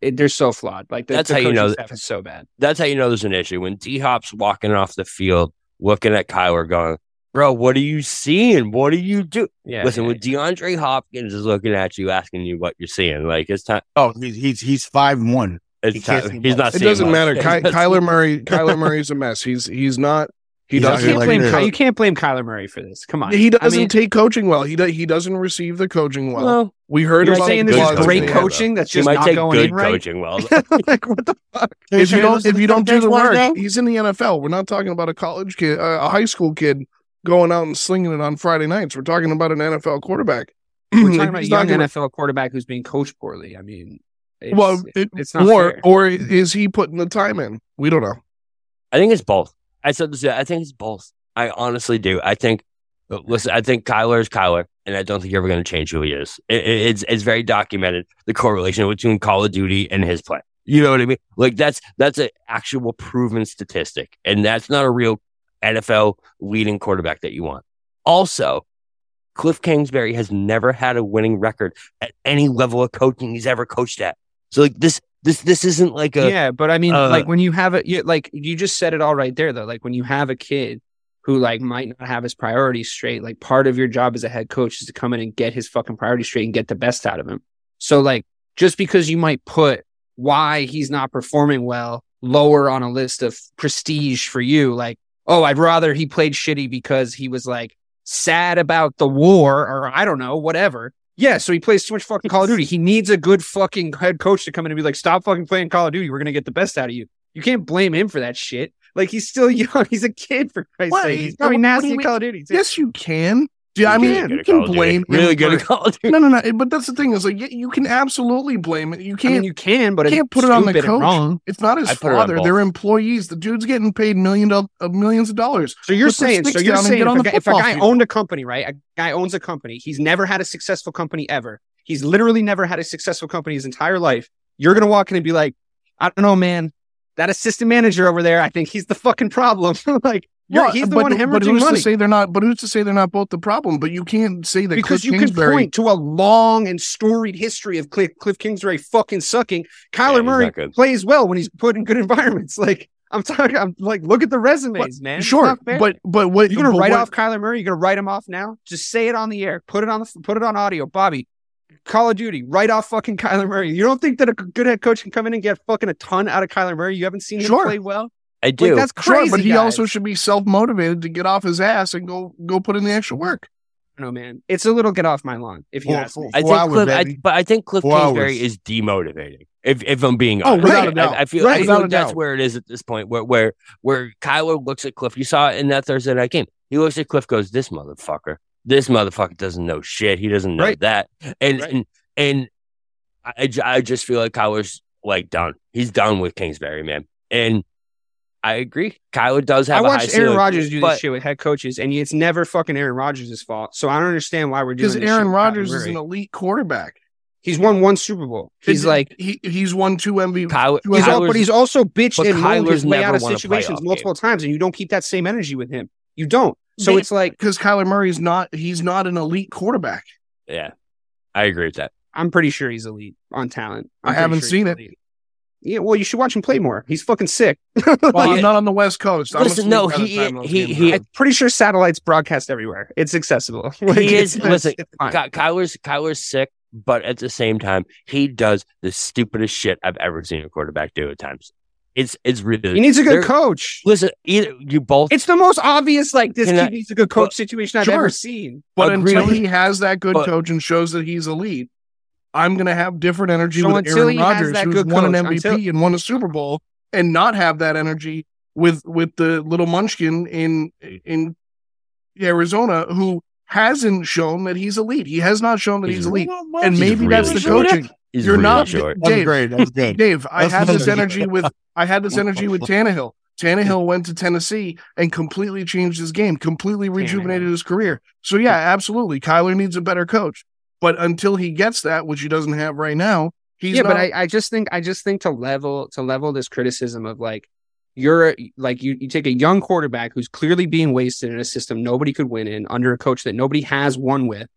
it, they're so flawed. Like the, That's the how you know- staff is so bad. That's how you know there's an issue. When D Hop's walking off the field, looking at Kyler, going, "Bro, what are you seeing? What are you do?" Yeah. Listen, yeah, when DeAndre Hopkins is looking at you, asking you what you're seeing, like it's time. Oh, he's he's he's five one. It's He time. He's much. not. It doesn't much. matter. He's Ky- not Kyler seeing- Murray. Kyler Murray's a mess. He's he's not. He you doesn't. here can't like blame this. Ky- you can't blame Kyler Murray for this. Come on, He doesn't mean, take coaching well. He do, he doesn't receive the coaching well. Well, we heard you're about saying the this good is clause great in the- coaching that's he just might not take going good in right. coaching well. like what the fuck? If you don't, if you don't do the work, he's in the NFL. We're not talking about a college kid, uh, a high school kid going out and slinging it on Friday nights. We're talking about an NFL quarterback. We're talking about a he's young not gonna- NFL quarterback who's being coached poorly. I mean, it's, well, it, it's not or fair. or is he putting the time in? We don't know. I think it's both. I said this. I think it's both. I honestly do. I think. Listen, I think Kyler is Kyler, and I don't think you're ever going to change who he is. It, it- it's it's very documented the correlation between Call of Duty and his play. You know what I mean? Like that's that's an actual proven statistic, and that's not a real NFL leading quarterback that you want. Also, Cliff Kingsbury has never had a winning record at any level of coaching he's ever coached at. So like this this this isn't like a yeah, but I mean, uh, like when you have a you, like you just said it all right there though. Like when you have a kid who like might not have his priorities straight, like part of your job as a head coach is to come in and get his fucking priorities straight and get the best out of him. So like just because you might put why he's not performing well lower on a list of prestige for you, like oh, I'd rather he played shitty because he was like sad about the war or I don't know, whatever. Yeah, so he plays too much fucking Call of Duty. He needs a good fucking head coach to come in and be like, stop fucking playing Call of Duty. We're gonna get the best out of you. You can't blame him for that shit. Like he's still young. He's a kid for Christ's What? sake. He's No, probably what do nasty at? Call of Duty. too. Yes, you can. Yeah, I mean, good you can blame him really good at for- Call of Duty. No, no, no. But that's the thing is like you, you can absolutely blame it. You can't. mean, you can, but you can't put it on the stupid coach. wrong. It's not his I put it on father. both. They're employees. The dude's getting paid million do- uh, millions of dollars. So you're Put saying, so you're saying, if on a, guy, if a guy field. owned a company, right? A guy owns a company. He's never had a successful company ever. He's literally never had a successful company his entire life. You're gonna walk in and be like, I don't know, man. That assistant manager over there, I think he's the fucking problem. like, you're, Well, he's the but, one but hemorrhaging who's money. to say they're not? But who's to say they're not both the problem? But you can't say that because Cliff you can point to a long and storied history of Cliff, Cliff Kingsbury fucking sucking. Kyler he's Murray plays well when he's put in good environments. Like I'm talking, I'm like, look at the resumes, man. Sure, but but what you're gonna write what- off Kyler Murray. You're gonna write him off now. Just say it on the air. Put it on the put it on audio, Bobby. Call of Duty, write off fucking Kyler Murray. You don't think that a good head coach can come in and get fucking a ton out of Kyler Murray? You haven't seen him Sure. play well. I do. Like that's crazy. Sure, but he guys. also should be self motivated to get off his ass and go go put in the extra work. no man. It's a little get off my lawn if you Four- ask me. I think hours, Cliff, I, but I think Cliff Four Kingsbury hours. is demotivating. If if I'm being Oh, honest, without I- a doubt. I, I feel, Right, I feel like that's where it is at this point. Where where where Kyler looks at Cliff. You saw it in that Thursday night game. He looks at Cliff, goes, "This motherfucker, this motherfucker doesn't know shit. He doesn't know Right. that." And Right. and and I, I I just feel like Kyler's like done. He's done with Kingsbury, man. And I agree. Kyler does have. I a high watched Aaron ceiling, Rodgers do but- this shit with head coaches, and it's never fucking Aaron Rodgers' fault. So I don't understand why we're doing Because this shit Aaron with Rodgers is an elite quarterback. He's won one Super Bowl. He's It- like he he's won two MVP. Kyler, two he's all, Kyler's- but he's also bitched but and moaned his Kyler's way never out of won a situations playoff multiple times, and you don't keep that same energy with him. You don't. So Man, it's like because Kyler Murray's not he's not an elite quarterback. yeah, I agree with that. I'm pretty sure he's elite on talent. I'm I pretty haven't sure seen he's it. elite. Yeah, well, you should watch him play more. He's fucking sick. Well, I'm not on the West Coast. I'm Listen, no, by he- he- he- I'm pretty sure satellites broadcast everywhere. It's accessible. Like, He is- it's- listen, it's. Ky- Kyler's Kyler's sick, but at the same time, he does the stupidest shit I've ever seen a quarterback do at times. It's it's really he needs a good coach. Listen, either you both It's the most obvious, like this Can kid I- needs a good coach Well, situation I've sure. ever seen. But Agreed. until he has that good But- coach and shows that he's elite, I'm going to have different energy So with until Aaron he has Rodgers, who's good won an MVP until- and won a Super Bowl, and not have that energy with with the little munchkin in in Arizona who hasn't shown that he's elite. He has not shown that he's, He's- elite. Well, And he's maybe that's the coaching. He's You're really not short. That's Dave, great. That's good. Dave, I had this energy with I had this energy with Tannehill. Tannehill went to Tennessee and completely changed his game, completely rejuvenated his career. So yeah, absolutely. Kyler needs a better coach. But until he gets that, which he doesn't have right now, he's yeah, not, but I, I just think I just think to level to level this criticism of like you're like you, you take a young quarterback who's clearly being wasted in a system nobody could win in under a coach that nobody has won with,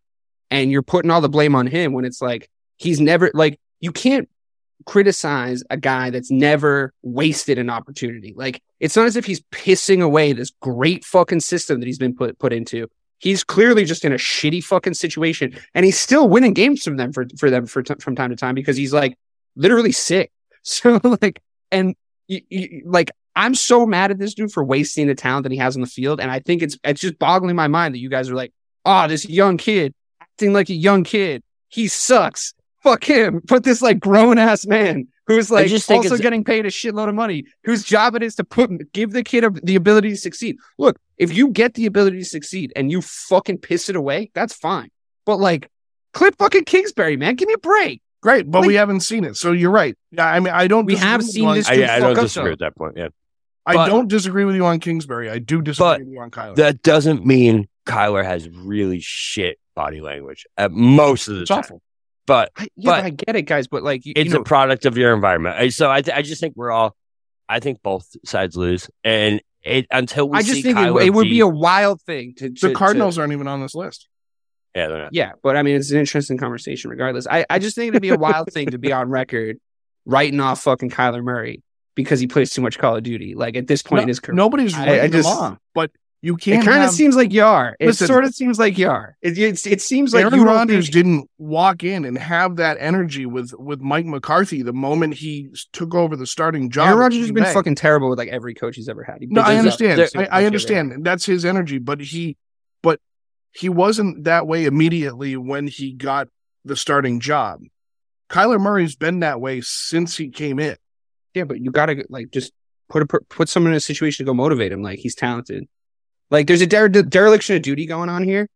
and you're putting all the blame on him when it's like he's never like you can't criticize a guy that's never wasted an opportunity. Like it's not as if he's pissing away this great fucking system that he's been put put into. He's clearly just in a shitty fucking situation, and he's still winning games from them for for them for t- from time to time because he's like literally sick. So like, and you, you, like I'm so mad at this dude for wasting the talent that he has on the field, and I think it's it's just boggling my mind that you guys are like, oh, this young kid acting like a young kid, he sucks. Fuck him. Put this like grown ass man who's like just also getting paid a shitload of money, whose job it is to put give the kid a, the ability to succeed. Look, if you get the ability to succeed and you fucking piss it away, that's fine. But like, Cliff fucking Kingsbury, man, give me a break. great, but like- we haven't seen it. So you're right. Yeah, I mean I don't We have with seen on- this I, dude I don't disagree though. with that point. Yeah, I but- don't disagree with you on Kingsbury. I do disagree But with you on Kyler. that doesn't mean Kyler has really shit body language at most of the it's time. awful. But I, yeah, But- but I get it, guys. But like, you, it's you know, a product of your environment. So I, th- I just think we're all, I think both sides lose, and it until we I just see think it, Kyler it would be, be a wild thing to, to The Cardinals to- aren't even on this list. yeah, they're not. yeah, but I mean, it's an interesting conversation regardless. I, I just think it'd be a wild thing to be on record writing off fucking Kyler Murray because he plays too much Call of Duty. Like at this point in his career, Nobody's I- writing I them just- off, but you it can't. It kind of seems like you are. It Listen- sort of seems like you are. It, it's, it seems like Aaron Rodgers think- didn't walk in and have that energy with with Mike McCarthy the moment he took over the starting job. Aaron Rodgers has been Bay. fucking terrible with like every coach he's ever had. He No, I bitches up understand. I, I understand. That's his energy, but he, but he wasn't that way immediately when he got the starting job. Kyler Murray's been that way since he came in. Yeah, but you gotta like just put a put someone in a situation to go motivate him. Like he's talented. Like there's a dere- dereliction of duty going on here.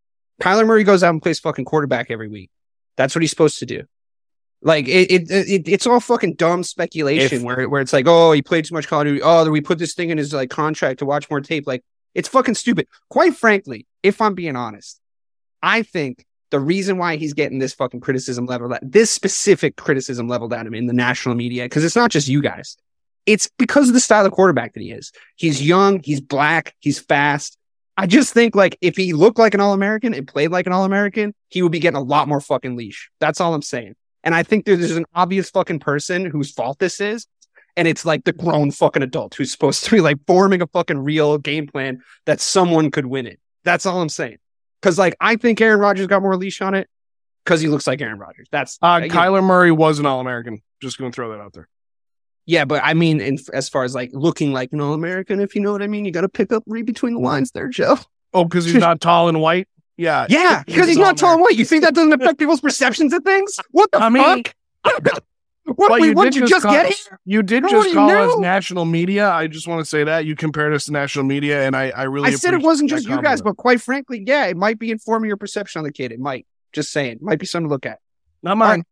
Kyler Murray goes out and plays fucking quarterback every week. That's what he's supposed to do. Like it, it, it it's all fucking dumb speculation If- where where it's like, oh, he played too much Call of Duty. Oh, we put this thing in his like contract to watch more tape. Like it's fucking stupid. Quite frankly, if I'm being honest, I think the reason why he's getting this fucking criticism leveled at this specific criticism leveled at him in the national media, because it's not just you guys. It's because of the style of quarterback that he is. He's young, he's black, he's fast. I just think like if he looked like an All American and played like an All American, he would be getting a lot more fucking leash. That's all I'm saying. And I think there's an obvious fucking person whose fault this is. And it's like the grown fucking adult who's supposed to be like forming a fucking real game plan that someone could win it. That's all I'm saying. Cause like I think Aaron Rodgers got more leash on it because he looks like Aaron Rodgers. That's Uh, know, Kyler Murray was an All American. Just going to throw that out there. Yeah, but I mean, in, as far as like looking like an All American, if you know what I mean, you got to pick up read between the lines there, Joe. Oh, because he's not tall and white. Yeah, Yeah, because he's not tall and white. You think that doesn't affect people's perceptions of things? What the I mean- fuck? what, wait, you what did you just call- get here? You did just call us national media. I just want to say that you compared us to national media, and I, I really I said it wasn't just you guys, but quite frankly, yeah, it might be informing your perception on the kid. It might. Just saying, might be something to look at. not mine.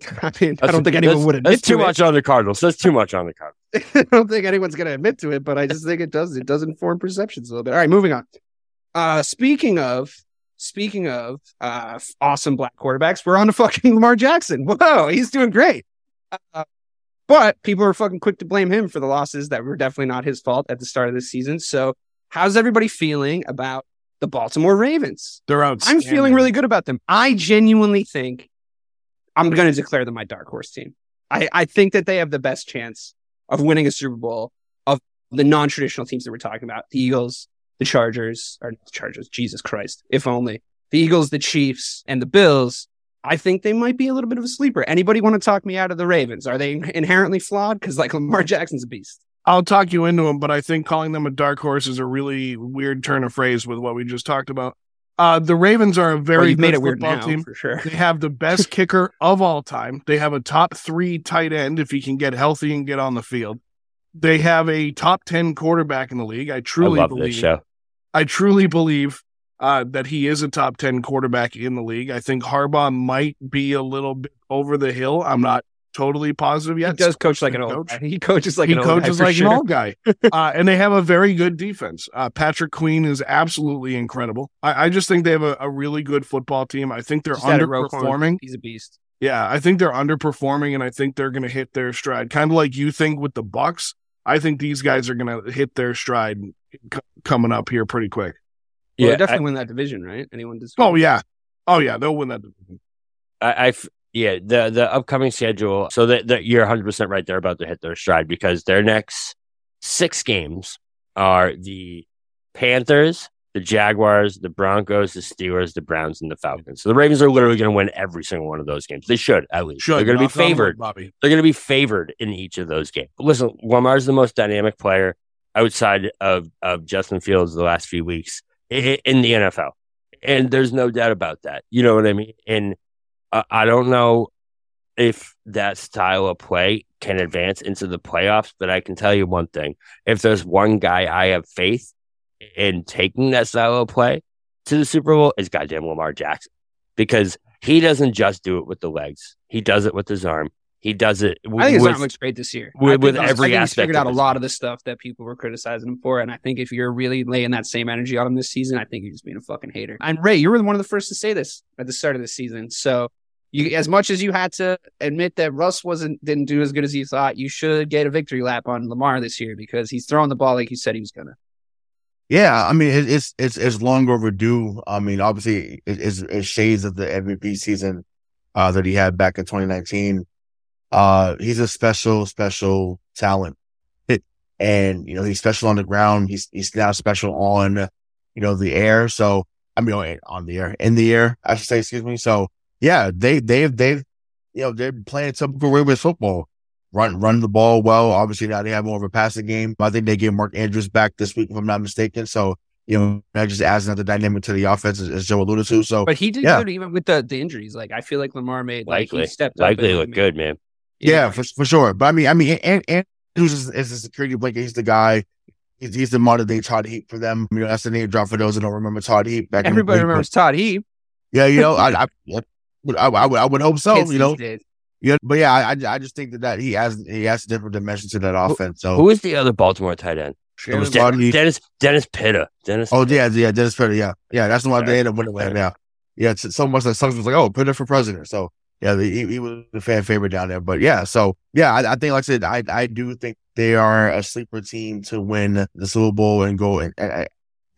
I mean, I don't think anyone would admit That's to too it. much on the Cardinals. That's too much on the Cardinals. I don't think anyone's going to admit to it, but I just think it does. It does inform perceptions a little bit. All right, moving on. Uh, speaking of, speaking of, uh, awesome black quarterbacks, we're on to fucking Lamar Jackson. Whoa, he's doing great. Uh, but people are fucking quick to blame him for the losses that were definitely not his fault at the start of the season. So, how's everybody feeling about the Baltimore Ravens? They're I'm feeling really good about them. I genuinely think I'm going to declare them my dark horse team. I, I think that they have the best chance of winning a Super Bowl of the non traditional teams that we're talking about the Eagles, the Chargers, or the Chargers, Jesus Christ, if only. The Eagles, the Chiefs, and the Bills. I think they might be a little bit of a sleeper. Anybody want to talk me out of the Ravens? Are they inherently flawed? Because like Lamar Jackson's a beast. I'll talk you into them, but I think calling them a dark horse is a really weird turn of phrase with what we just talked about. Uh, the Ravens are a very Well, good football now team. for sure. They have the best kicker of all time. They have a top three tight end if he can get healthy and get on the field. They have a top ten quarterback in the league. I I truly love believe. I truly believe uh, that he is a top 10 quarterback in the league. I think Harbaugh might be a little bit over the hill. I'm not totally positive yet. He does coach like an old guy. He coaches like he an old guy like sure. an old guy. uh, and they have a very good defense. Uh, Patrick Queen is absolutely incredible. I, I just think they have a, a really good football team. I think they're Just added Roquan. underperforming. He's a beast. Yeah, I think they're underperforming, and I think they're going to hit their stride. Kind of like you think with the Bucks. I think these guys are going to hit their stride c- coming up here pretty quick. Well, Yeah, they definitely win that division, right? Anyone does? Oh yeah, oh yeah, they'll win that. division. I, I f- yeah, the the upcoming schedule. So that that you're 100 percent right. They're about to hit their stride because their next six games are the Panthers, the Jaguars, the Broncos, the Steelers, the Browns, and the Falcons. So the Ravens are literally going to win every single one of those games. They should at least. Should They're going to be favored. Bobby. They're going to be favored in each of those games. Listen, Lamar's the most dynamic player outside of of Justin Fields the last few weeks in the NFL, and there's no doubt about that. You know what I mean? And uh, I don't know if that style of play can advance into the playoffs, but I can tell you one thing: if there's one guy I have faith in taking that style of play to the Super Bowl, is goddamn Lamar Jackson, because he doesn't just do it with the legs; he does it with his arm. He does it. w- I think his with, arm looks great this year. with- with every I think he's aspect figured out a lot of the stuff that people were criticizing him for, and I think if you're really laying that same energy on him this season, I think you're just being a fucking hater. And Ray, you were one of the first to say this at the start of the season, so. You, as much as you had to admit that Russ wasn't didn't do as good as you thought, you should get a victory lap on Lamar this year because he's throwing the ball like you said he was gonna. Yeah, I mean it's it's it's long overdue. I mean, obviously it's, it's shades of the MVP season uh, that he had back in 2019. Uh, he's a special, special talent, and you know he's special on the ground. He's he's now special on you know the air. So I mean on the air, in the air, I should say. Excuse me. So yeah, they they've they've you know they're playing typical Ravens football. Run run the ball well. Obviously now they have more of a passing game. I think they get Mark Andrews back this week if I'm not mistaken. So you know that just adds another dynamic to the offense as, as Joe alluded to. So But he did Yeah. good even with the, the injuries. Like I feel like Lamar made like likely, he stepped up. likely and look good, man. Yeah, for, for sure. But I mean, I mean, and, and Andrews is, is a security blanket. He's the guy. He's, he's the modern day Todd Heap for them. You know, that's the name drop for those that don't remember Todd Heap. Back in the Everybody remembers Todd Heap. Yeah, you know, I, I, yeah, I, I, would, I would hope so. Kids you know, yeah, but yeah, I, I I just think that, that he has he has a different dimension to that offense. So, Who is the other Baltimore tight end? It was Den- Dennis Dennis Pitta. Dennis. oh yeah, yeah, Dennis Pitta, yeah, yeah, that's the one they ended up winning with. Yeah, yeah, it's so much that Suggs was like, oh, Pitta for president. So yeah, the, he, he was the fan favorite down there. But yeah, so yeah, I, I think like I said, I I do think they are a sleeper team to win the Super Bowl and go and and,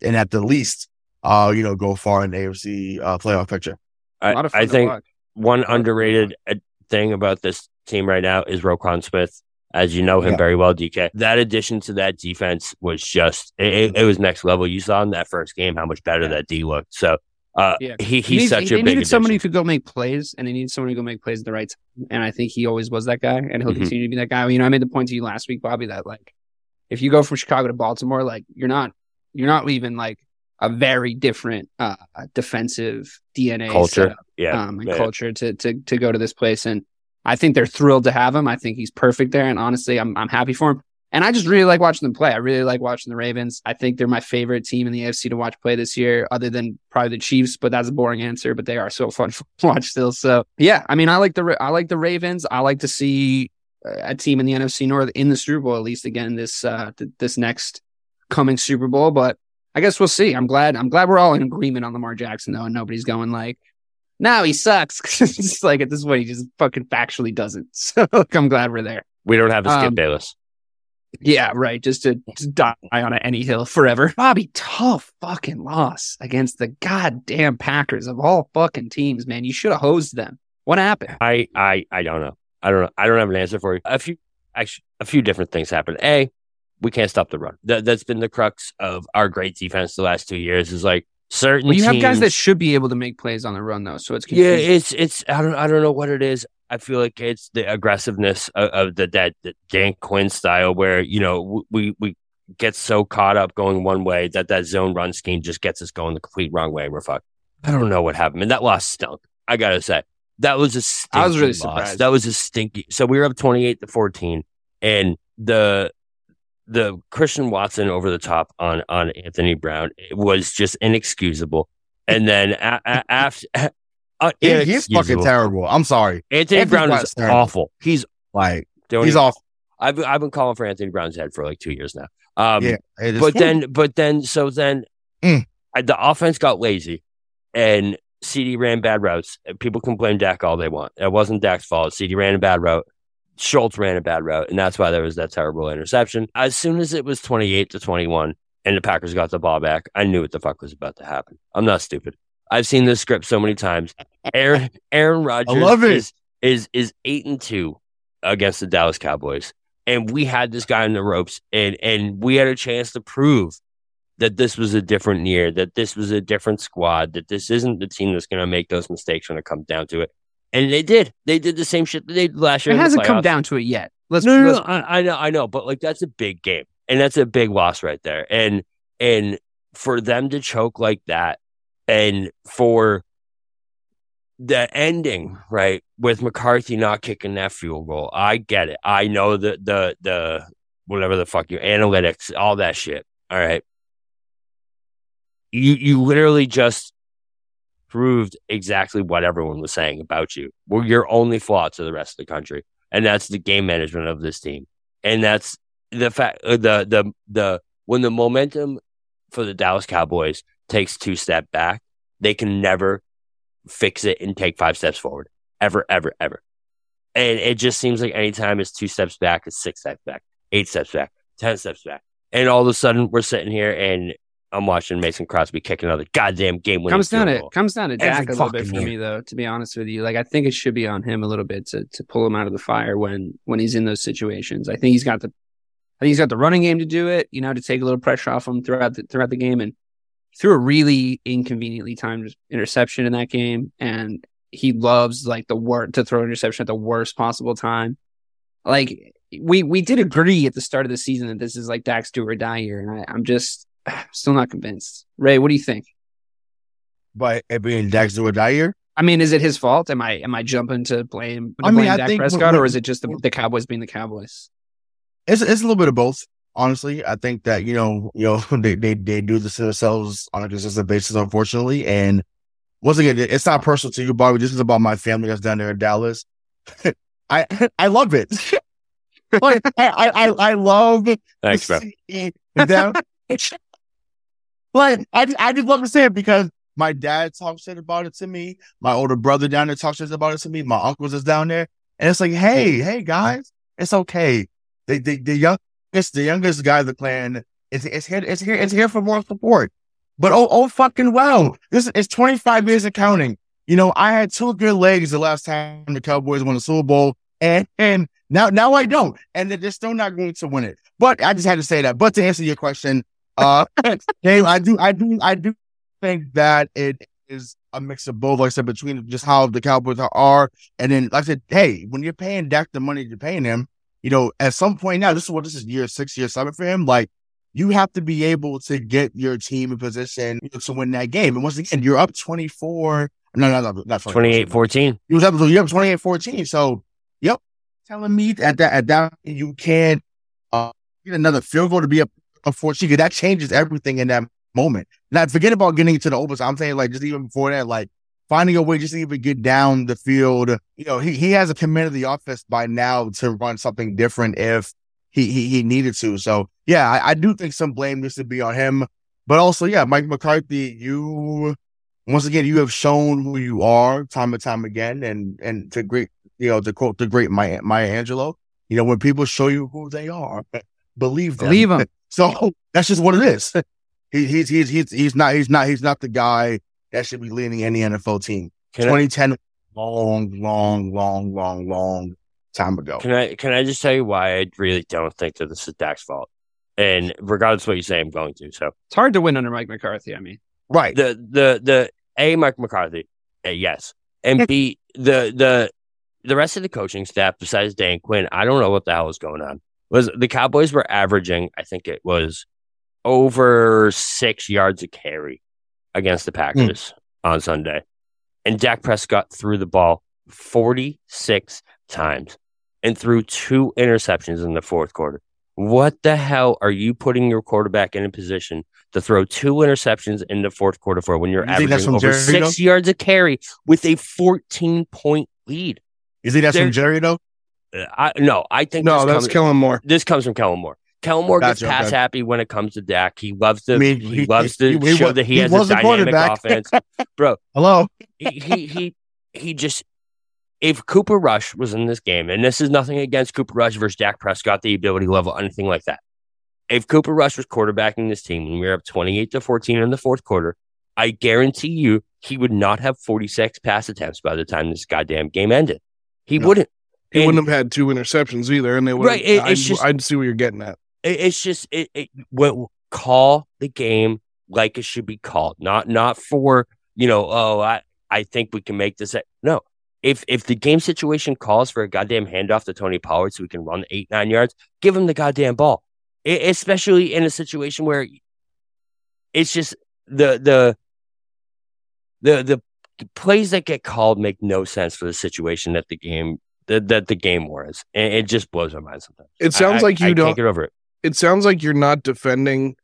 and at the least, uh, you know, go far in the AFC uh, playoff picture. I, A lot of fun I think one underrated uh, thing about this team right now is Roquan Smith. As you know him Yeah. very well, DK. That addition to that defense was just it, it, was next level. You saw in that first game how much better that D looked. So uh, Yeah. he He he's needs- such they a big needed somebody who could go make plays, and they needed somebody to go make plays at the right time. And I think he always was that guy, and he'll Mhm. continue to be that guy. You know, I made the point to you last week, Bobby, that like if you go from Chicago to Baltimore, like you're not you're not leaving like a very different uh defensive DNA culture. setup, Yeah, um, and yeah. culture to to to go to this place. And I think they're thrilled to have him. I think he's perfect there, and honestly, I'm I'm happy for him. And I just really like watching them play. I really like watching the Ravens. I think they're my favorite team in the AFC to watch play this year, other than probably the Chiefs. But that's a boring answer. But they are so fun to watch still. So yeah, I mean, I like the I like the Ravens. I like to see uh, a team in the NFC North in the Super Bowl at least again this uh th- this next coming Super Bowl. But I guess we'll see. I'm glad. I'm glad we're all in agreement on Lamar Jackson though, and nobody's going like, "No, he sucks." it's like at this point, he just fucking factually doesn't. So I'm glad we're there. We don't have a Skip Um, Bayless. Yeah, right. Just to, to die on any hill forever. Bobby, tough fucking loss against the goddamn Packers of all fucking teams, man. You should have hosed them. What happened? I, I, I don't know. I don't know. I don't have an answer for you. A few, actually, a few different things happened. A, we can't stop the run. That, that's been the crux of our great defense the last two years. Is like certain. Well, you have guys that should be able to make plays on the run, though. So it's Yeah, it's it's. I don't. I don't know what it is. I feel like it's the aggressiveness of, of the that, that Dan Quinn style, where you know we we get so caught up going one way that that zone run scheme just gets us going the complete wrong way. We're fucked. I don't know what happened, and that loss stunk. I gotta say that was a stinky I was really loss. surprised. That was a stinky. So we were up twenty eight to fourteen, and the the Christian Watson over the top on on Anthony Brown it was just inexcusable. And then a- a- after. Uh, He- he's fucking terrible. I'm sorry. Anthony Anthony Brown Brown's is terrible. awful. He's Like don't he's even- off. I've been- I've been calling for Anthony Brown's head for like two years now. Um, Yeah, but true. then but then so then Mm. I- the offense got lazy and CeeDee ran bad routes. People can blame Dak all they want. It wasn't Dak's fault. CeeDee ran a bad route. Schultz ran a bad route, and that's why there was that terrible interception. As soon as it was twenty eight to twenty one, and the Packers got the ball back, I knew what the fuck was about to happen. I'm not stupid. I've seen this script so many times. Aaron Aaron Rodgers love it. is is is eight and two against the Dallas Cowboys, and we had this guy in the ropes, and and we had a chance to prove that this was a different year, that this was a different squad, that this isn't the team that's going to make those mistakes when it comes down to it. And they did. They did the same shit that they did last year. It hasn't come down to it yet. Let's no, no, no, let's- I, I know, I know, but like that's a big game, and that's a big loss right there. And and for them to choke like that, and for the ending right with McCarthy not kicking that field goal, I get it. I know the the the whatever the fuck your analytics, all that shit. All right, you you literally just proved exactly what everyone was saying about you. Well, your only flaw to the rest of the country, and that's the game management of this team, and that's the fact uh, the the the when the momentum for the Dallas Cowboys takes two step back, they can never fix it and take five steps forward, ever, ever, ever. And it just seems like anytime it's two steps back, it's six steps back, eight steps back, ten steps back, and all of a sudden we're sitting here and I'm watching Mason Crosby kick another goddamn game winning comes down to goal. comes down to Dak Every a little bit for year. me though. To be honest with you, like I think it should be on him a little bit to to pull him out of the fire when when he's in those situations. I think he's got the I think he's got the running game to do it. You know, to take a little pressure off him throughout the throughout the game and threw a really inconveniently timed interception in that game, and he loves like the work to throw an interception at the worst possible time. Like we we did agree at the start of the season that this is like Dak's do or die year, and I, I'm just still not convinced. Ray, what do you think? By it being Dak's do or die year. I mean, is it his fault? Am I am I jumping to blame, to I mean, blame I Dak think Prescott, when- or is it just the, the Cowboys being the Cowboys? It's it's a little bit of both. Honestly, I think that you know you know they they they do this to themselves on a consistent basis, unfortunately. And once again, it's not personal to you, Bobby. This is about my family that's down there in Dallas. I I love it. like, I, I I I love Thanks, bro. seeing Like I I just love to say it because my dad talks shit about it to me. My older brother down there talks shit about it to me. My uncles is down there, and it's like, hey, hey guys, it's okay. They the the youngest the youngest guy of the clan is is here is here is here for more support. But oh oh fucking well, this is 25 years of counting. You know, I had two good legs the last time the Cowboys won the Super Bowl, and and now now I don't, and they're still not going to win it. But I just had to say that. But to answer your question, uh, Dave, I do I do I do think that it is a mix of both, like I said, between just how the Cowboys are, and then like I said, hey, when you're paying Dak the money you're paying him, you know, at some point now, this is what this is year six, year seven for him. Like you have to be able to get your team in position you know, to win that game. And once again, you're up 24. No, no, no, not 28 14. You was up, you up 28 14. So, yep. Telling me at that, at that, you can't uh, get another field goal to be up, up 14 because that changes everything in that moment. Now, forget about getting into the overtime. I'm saying, like, just even before that, like, finding a way just to even get down the field. You know, he, he has a command of the offense by now to run something different if he, he, he needed to. So, yeah, I, I do think some blame needs to be on him. But also, yeah, Mike McCarthy, you once again, you have shown who you are time and time again, and and to great, you know, to quote the great Maya, Maya Angelou, you know, when people show you who they are, believe them. Believe 'em. So that's just what it is. He, he's he's he's he's not he's not he's not the guy that should be leading any NFL team. Can I, 2010, long, long, long, long, long time ago. can I can I just tell you why I really don't think that this is Dak's fault? And regardless of what you say, I'm going to. So It's hard to win under Mike McCarthy. I mean, Right. the the the A Mike McCarthy, uh, yes, and B the the the rest of the coaching staff besides Dan Quinn, I don't know what the hell is going on. Was the Cowboys were averaging, I think it was over six yards a carry against the hmm. Packers on Sunday, and Dak Prescott threw the ball forty six times and threw two interceptions in the fourth quarter. What the hell are you putting your quarterback in a position to throw two interceptions in the fourth quarter for when you're You averaging over Jerry, six yards a carry with a 14 point lead? You think that's There- from Jerry though? I no, I think No, this that's comes, Kellen Moore. this comes from Kellen Moore. Kellen Moore gets Gotcha, pass okay. happy when it comes to Dak. He loves to I mean, he, he- loves to he- he show wa- that he, he has a dynamic offense. Bro, Hello. he, he he he just if Cooper Rush was in this game, and this is nothing against Cooper Rush versus Dak Prescott, the ability level, anything like that. If Cooper Rush was quarterbacking this team and we were up 28 to 14 in the fourth quarter, I guarantee you he would not have 46 pass attempts by the time this goddamn game ended. He No. wouldn't. He And- wouldn't have had two interceptions either, and they would. Right, it- I'd, it's just- I'd see what you're getting at. It, it's just it, it when, call the game like it should be called, not not for you know. Oh, I I think we can make this. No, if if the game situation calls for a goddamn handoff to Tony Pollard so we can run eight nine yards, give him the goddamn ball. I- especially in a situation where it's just the the the, the plays that get called make no sense for the situation that the game that, that the game was. And it just blows my mind sometimes. It sounds I- like I- you I don't- can't get over it. It sounds like you're not defending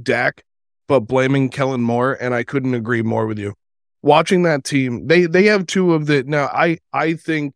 Dak, but blaming Kellen Moore, and I couldn't agree more with you. Watching that team, they they have two of the now. I I think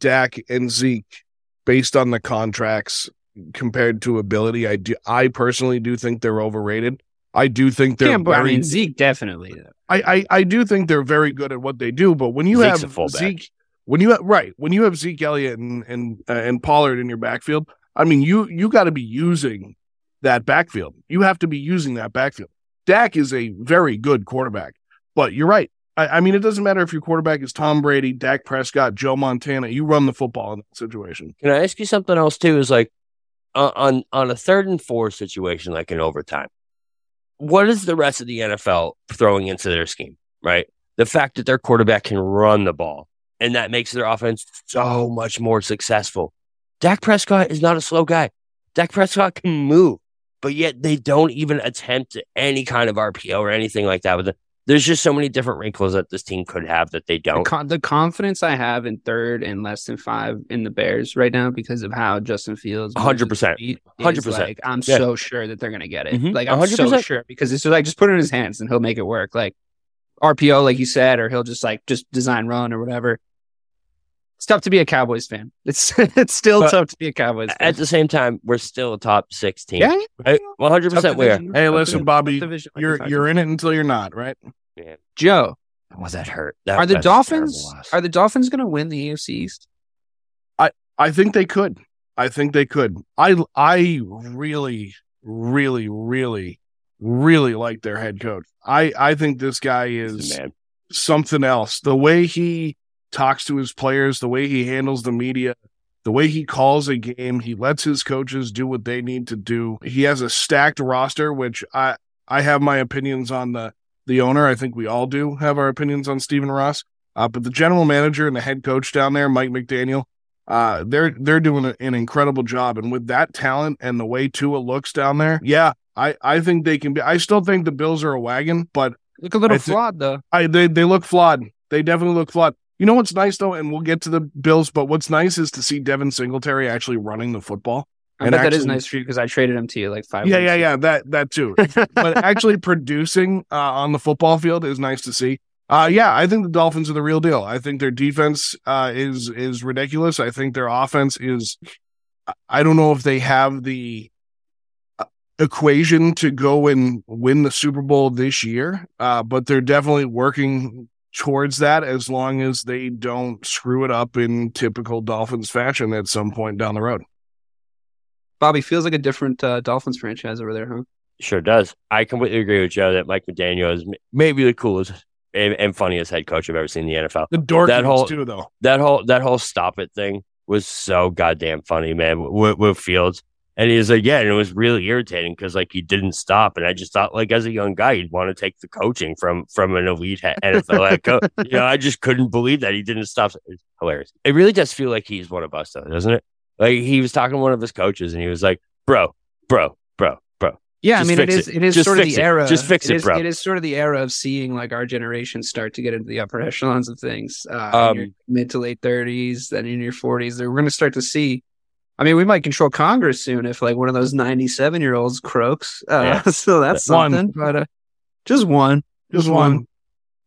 Dak and Zeke, based on the contracts compared to ability, I do I personally do think they're overrated. I do think they're Yeah, but I mean Zeke definitely. I, I I do think they're very good at what they do, but when you Zeke's a have fullback. Zeke, when you have right, when you have Zeke Elliott and and uh, and Pollard in your backfield, I mean you you got to be using that backfield. You have to be using that backfield. Dak is a very good quarterback, but you're right. I, I mean, it doesn't matter if your quarterback is Tom Brady, Dak Prescott, Joe Montana. You run the football in that situation. Can I ask you something else too? Is like uh, on on a third and four situation, like in overtime, what is the rest of the NFL throwing into their scheme? Right, the fact that their quarterback can run the ball, and that makes their offense so much more successful. Dak Prescott is not a slow guy. Dak Prescott can move, but yet they don't even attempt any kind of RPO or anything like that. With it. There's just so many different wrinkles that this team could have that they don't. con- the confidence I have in third and less than five in the Bears right now because of how Justin Fields, 100%. his feet is 100%. Like, I'm Yeah. so sure that they're gonna get it. Mhm. Like I'm so 100%. sure because it's just like just put it in his hands and he'll make it work. Like RPO, like you said, or he'll just like just design run or whatever. It's tough to be a Cowboys fan. It's it's still But tough to be a Cowboys fan. At the same time, we're still a top six team. yeah, 100% Tough we are. Hey, Tough listen, division. Bobby, division. Like you're you're in it until you're not, right? Yeah. Joe. Was that hurt? That, Are the that's a terrible Dolphins are the Dolphins going to win the AFC East? I I think they could. I think they could. I I really, really, really, really like their head coach. I I think this guy is something else. The way he talks to his players, the way he handles the media, the way he calls a game, he lets his coaches do what they need to do. He has a stacked roster, which I I have my opinions on the the owner. I think we all do have our opinions on Stephen Ross. Uh, but the general manager and the head coach down there, Mike McDaniel, uh, they're they're doing an incredible job. And with that talent and the way Tua looks down there, yeah, I I think they can be. I still think the Bills are a wagon, but Look a little I thi- flawed though. I they they look flawed. They definitely look flawed. You know what's nice though, and we'll get to the Bills, but what's nice is to see Devin Singletary actually running the football. I And bet that is nice for you because I traded him to you like five. Yeah, yeah, ago. yeah. That that too. but actually producing uh, on the football field is nice to see. Uh, yeah, I think the Dolphins are the real deal. I think their defense uh, is is ridiculous. I think their offense is. I- don't know if they have the equation to go and win the Super Bowl this year, uh, but they're definitely working towards that as long as they don't screw it up in typical Dolphins fashion at some point down the road. Bobby feels like a different uh, Dolphins franchise over there, huh? Sure does. I completely agree with Joe that Mike McDaniel is maybe the coolest and, and funniest head coach I've ever seen in the NFL. The dork That whole- too, though. That whole that whole stop it thing was so goddamn funny, man. With, with Fields, and he was like, yeah, and it was really irritating because like he didn't stop, and I just thought like as a young guy, he'd want to take the coaching from from an elite NFL head coach. You know, I just couldn't believe that he didn't stop. It's hilarious. It really does feel like he's one of us, though, doesn't it? Like he was talking to one of his coaches, and he was like, "Bro, bro, bro, bro." Yeah, I mean, it is. it. It is Just sort of the it. era. Just fix it, is, bro. It is sort of the era of seeing like our generation start to get into the upper echelons of things. Uh, Um, in your mid to late thirties, then in your forties, we're going to start to see I mean, we might control Congress soon if like one of those 97 year olds croaks. Uh, Yeah. So that's One. something, but uh, just one. Just one.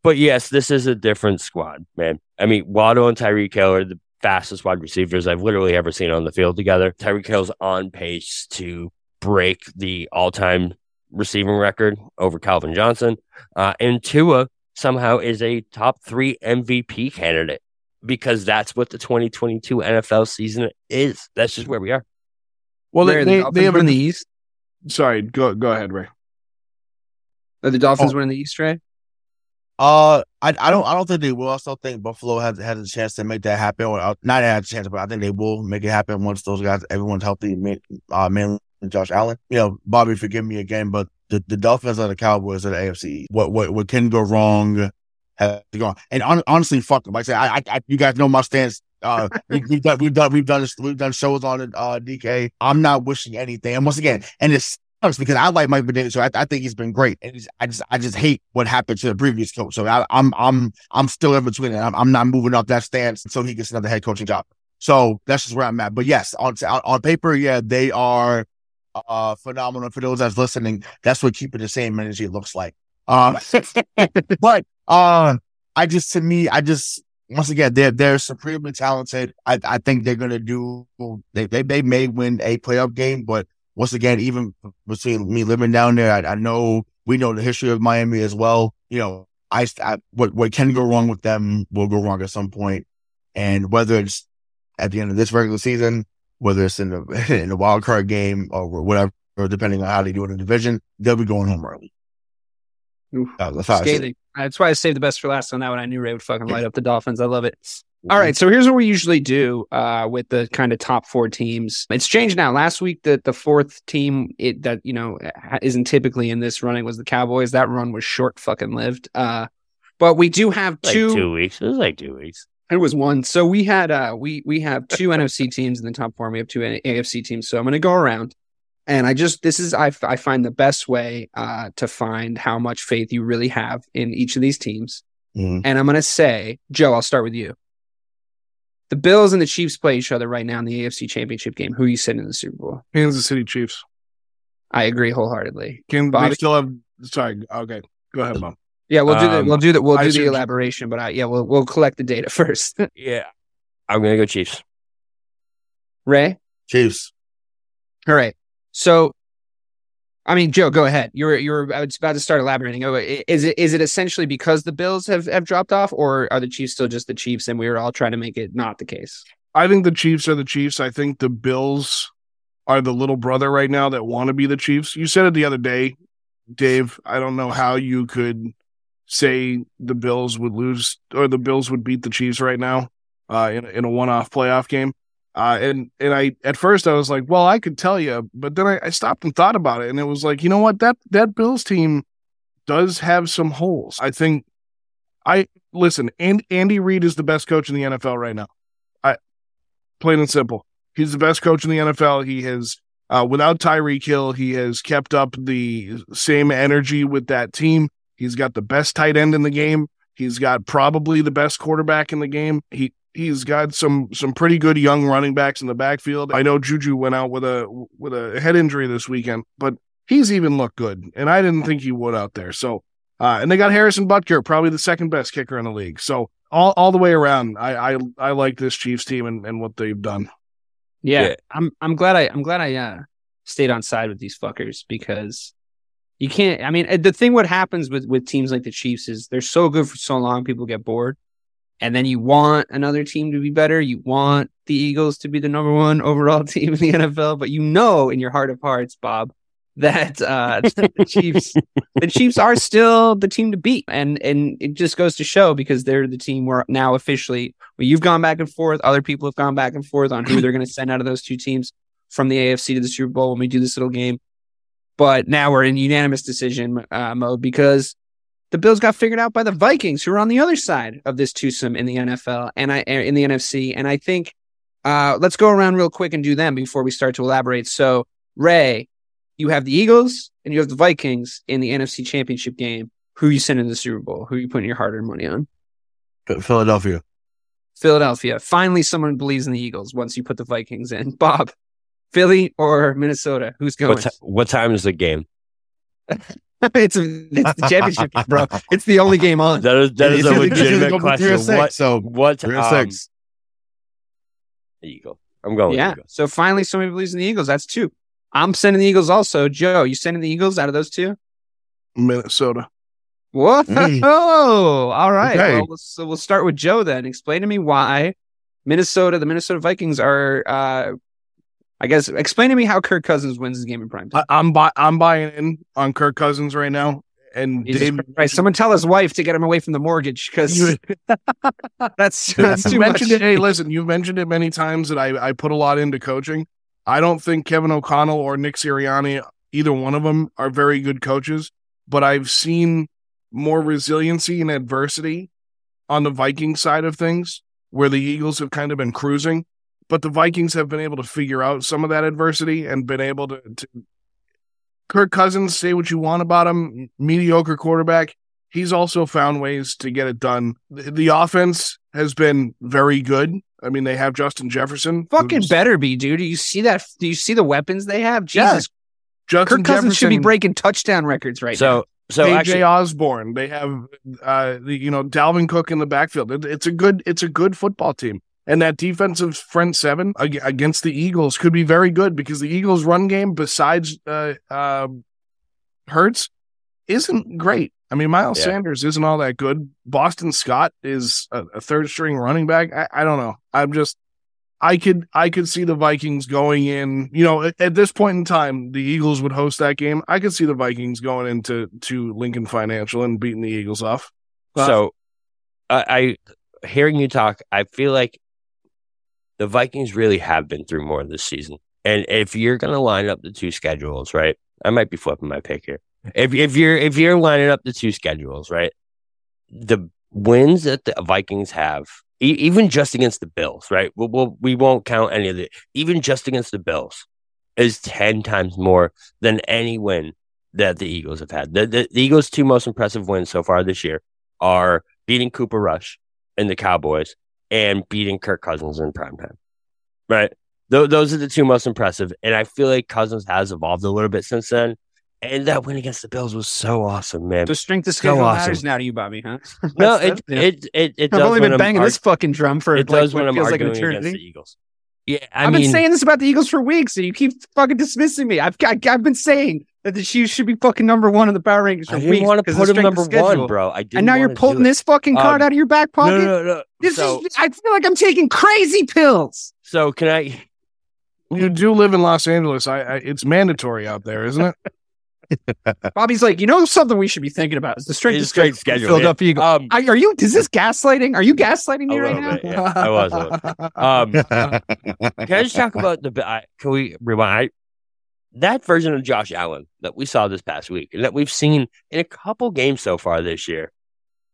But yes, this is a different squad, man. I mean, Waddle and Tyreek Hill are the fastest wide receivers I've literally ever seen on the field together. Tyreek Hill's on pace to break the all time receiving record over Calvin Johnson. Uh, and Tua somehow is a top three MVP candidate because that's what the 2022 NFL season is. That's just where we are. Well, Ray, they, the they, they Dolphins have win a, the East. sorry. Go go ahead, Ray. Are the Dolphins Oh. winning the East, Ray? Uh, I, I don't I don't think they will. I still think Buffalo has has a chance to make that happen. Or uh, not have a chance, but I think they will make it happen once those guys, everyone's healthy. Uh, mainly Josh Allen. You know, Bobby, forgive me again, but the, the Dolphins are the Cowboys of the AFC. What what what can go wrong has gone. And hon- honestly, fuck them. Like I said, I, I, you guys know my stance. Uh, we, we've done we've done we've done this, we've done shows on it. Uh, DK. I'm not wishing anything. And once again, and it's because I like Mike McDaniel, so I, I think he's been great. And I just I just hate what happened to the previous coach. So I, I'm I'm I'm still in between it. I'm, I'm not moving off that stance until he gets another head coaching job. So that's just where I'm at. But yes, on on, on paper, yeah, they are uh phenomenal. For those that's listening, that's what keeping the same energy looks like. Um, but uh, I just to me, I just once again they're they're supremely talented. I I think they're gonna do. They they they may win a playoff game, but once again, even between me living down there, I, I know we know the history of Miami as well. You know, I, I what what can go wrong with them will go wrong at some point, and whether it's at the end of this regular season, whether it's in the in the wild card game or whatever, or depending on how they do in the division, they'll be going home early. Oof. That's how I. Scathing. That's why I saved the best for last on that one. I knew Ray would fucking light up the Dolphins. I love it. All right, so here's what we usually do uh, with the kind of top four teams. It's changed now. Last week, the the fourth team it, that you know isn't typically in this running was the Cowboys. That run was short fucking lived. Uh, but we do have Like two. two weeks. It was like two weeks. It was one. So we had uh we we have two NFC teams in the top four. And we have two AFC teams. So I'm going to go around, and I just this is I, I find the best way uh to find how much faith you really have in each of these teams. Mhm. And I'm going to say, Joe, I'll start with you. The Bills and the Chiefs play each other right now in the AFC Championship game. Who are you sitting in the Super Bowl? Kansas City Chiefs. I agree wholeheartedly. Can Bobby? they still have? Sorry. Okay. Go ahead, mom. Yeah, we'll do the Um, we'll do the we'll do see the what you- elaboration, but I, yeah, we'll we'll collect the data first. Yeah. I'm going to go Chiefs. Ray, Chiefs. all right. So, I mean, Joe, go ahead. You're you're I was about to start elaborating. Oh, is it is it essentially because the Bills have have dropped off, or are the Chiefs still just the Chiefs, and we were all trying to make it not the case? I think the Chiefs are the Chiefs. I think the Bills are the little brother right now that want to be the Chiefs. You said it the other day, Dave. I don't know how you could say the Bills would lose or the Bills would beat the Chiefs right now uh, in in a one off playoff game. Uh, and and I at first I was like, well, I could tell you, but then I, I stopped and thought about it, and it was like, you know what that that Bills team does have some holes. I think I listen. And Andy Reid is the best coach in the NFL right now I plain and simple. He's the best coach in the NFL. He has, uh, without Tyreek Hill, he has kept up the same energy with that team. He's got the best tight end in the game. He's got probably the best quarterback in the game. He he's got some some pretty good young running backs in the backfield. I know Juju went out with a with a head injury this weekend, but he's even looked good, and I didn't think he would out there. So, uh, and they got Harrison Butker, probably the second best kicker in the league. So all all the way around, I I, I like this Chiefs team and, and what they've done. Yeah, Yeah. I'm I'm glad I I'm glad I uh stayed on side with these fuckers because you can't. I mean, uh, the thing what happens with with teams like the Chiefs is they're so good for so long, people get bored, and then you want another team to be better. You want the Eagles to be the number one overall team in the NFL, but you know in your heart of hearts, Bob, that uh the Chiefs the Chiefs are still the team to beat, and and it just goes to show because they're the team where now officially well, you've gone back and forth, other people have gone back and forth on who they're going to send out of those two teams from the AFC to the Super Bowl when we do this little game. But now we're in unanimous decision uh, mode because the Bills got figured out by the Vikings, who are on the other side of this twosome in the NFL and I in the NFC. And I think uh, let's go around real quick and do them before we start to elaborate. So Ray, you have the Eagles and you have the Vikings in the NFC Championship game. Who you sending to the Super Bowl? Who you putting your hard-earned money on? Philadelphia. Philadelphia. Finally, someone believes in the Eagles once you put the Vikings in. Bob, Philly or Minnesota? Who's going? What, ti- what time is the game? it's, a, it's the championship, game, bro. It's the only game on. That is that is It's a either- legitimate question. six, What? so What? three or um, six. Eagle. I'm going. Yeah. With Eagle. So finally, somebody believes in the Eagles. That's two. I'm sending the Eagles also. Joe, you sending the Eagles out of those two? Minnesota. Whoa! Mm. All right. Okay. Well, let's- so we'll start with Joe then. Explain to me why Minnesota, the Minnesota Vikings, are. uh I guess explain to me how Kirk Cousins wins his game in prime time. I, I'm buy, I'm buying in on Kirk Cousins right now. And Christ, someone tell his wife to get him away from the mortgage because that's that's too much. it. Hey, listen, you've mentioned it many times that I, I put a lot into coaching. I don't think Kevin O'Connell or Nick Sirianni, either one of them, are very good coaches. But I've seen more resiliency in adversity on the Viking side of things, where the Eagles have kind of been cruising. But the Vikings have been able to figure out some of that adversity and been able to, to Kirk Cousins, say what you want about him, mediocre quarterback. He's also found ways to get it done. The, the offense has been very good. I mean, they have Justin Jefferson. Fucking better be, dude. Do you see that? Do you see the weapons they have? Jesus, Justin Kirk Cousins should be breaking touchdown records right now. So so AJ actually, Osborn. They have uh the you know Dalvin Cook in the backfield. It, it's a good it's a good football team. And that defensive front seven against the Eagles could be very good because the Eagles' run game, besides uh, uh, Hurts, isn't great. I mean, Miles Yeah. Sanders isn't all that good. Boston Scott is a, a third string running back. I, I don't know. I'm just, I could, I could see the Vikings going in. You know, at, at this point in time, the Eagles would host that game. I could see the Vikings going into to Lincoln Financial and beating the Eagles off. So I, I hearing you talk, I feel like the Vikings really have been through more this season. And if you're going to line up the two schedules, right? I might be flipping my pick here. If if you're if you're lining up the two schedules, right? The wins that the Vikings have, e- even just against the Bills, right? We'll, we'll, we won't count any of the even just against the Bills is 10 times more than any win that the Eagles have had. The, the, the Eagles' two most impressive wins so far this year are beating Cooper Rush and the Cowboys and beating Kirk Cousins in prime time. Right? Th- those are the two most impressive. And I feel like Cousins has evolved a little bit since then. And that win against the Bills was so awesome, man. the strength of So schedule awesome. matters now to you, Bobby, huh? no, it, yeah. it, it, it I've only been banging this fucking drum for it like, does when I'm feels like an arguing against the. Eagles. Yeah, I I've mean, been saying this about the Eagles for weeks, and you keep fucking dismissing me. I've got, I've been saying that the Chiefs should be fucking number one in the power rankings for I didn't weeks. want to put him number one, bro. I didn't And now you're pulling this fucking card Um, out of your back pocket. No, no, no. This so, is, I feel like I'm taking crazy pills. so can I? You do live in Los Angeles. I, I it's mandatory out there, isn't it? Bobby's like, you know, something we should be thinking about is the strength Is strength schedule. schedule, Philadelphia Eagles. Um, I- are you? Is this gaslighting? Are you gaslighting me right little now? yeah. I was. A little. Um, can I just talk about the? I- Can we rewind? I, that version of Josh Allen that we saw this past week and that we've seen in a couple games so far this year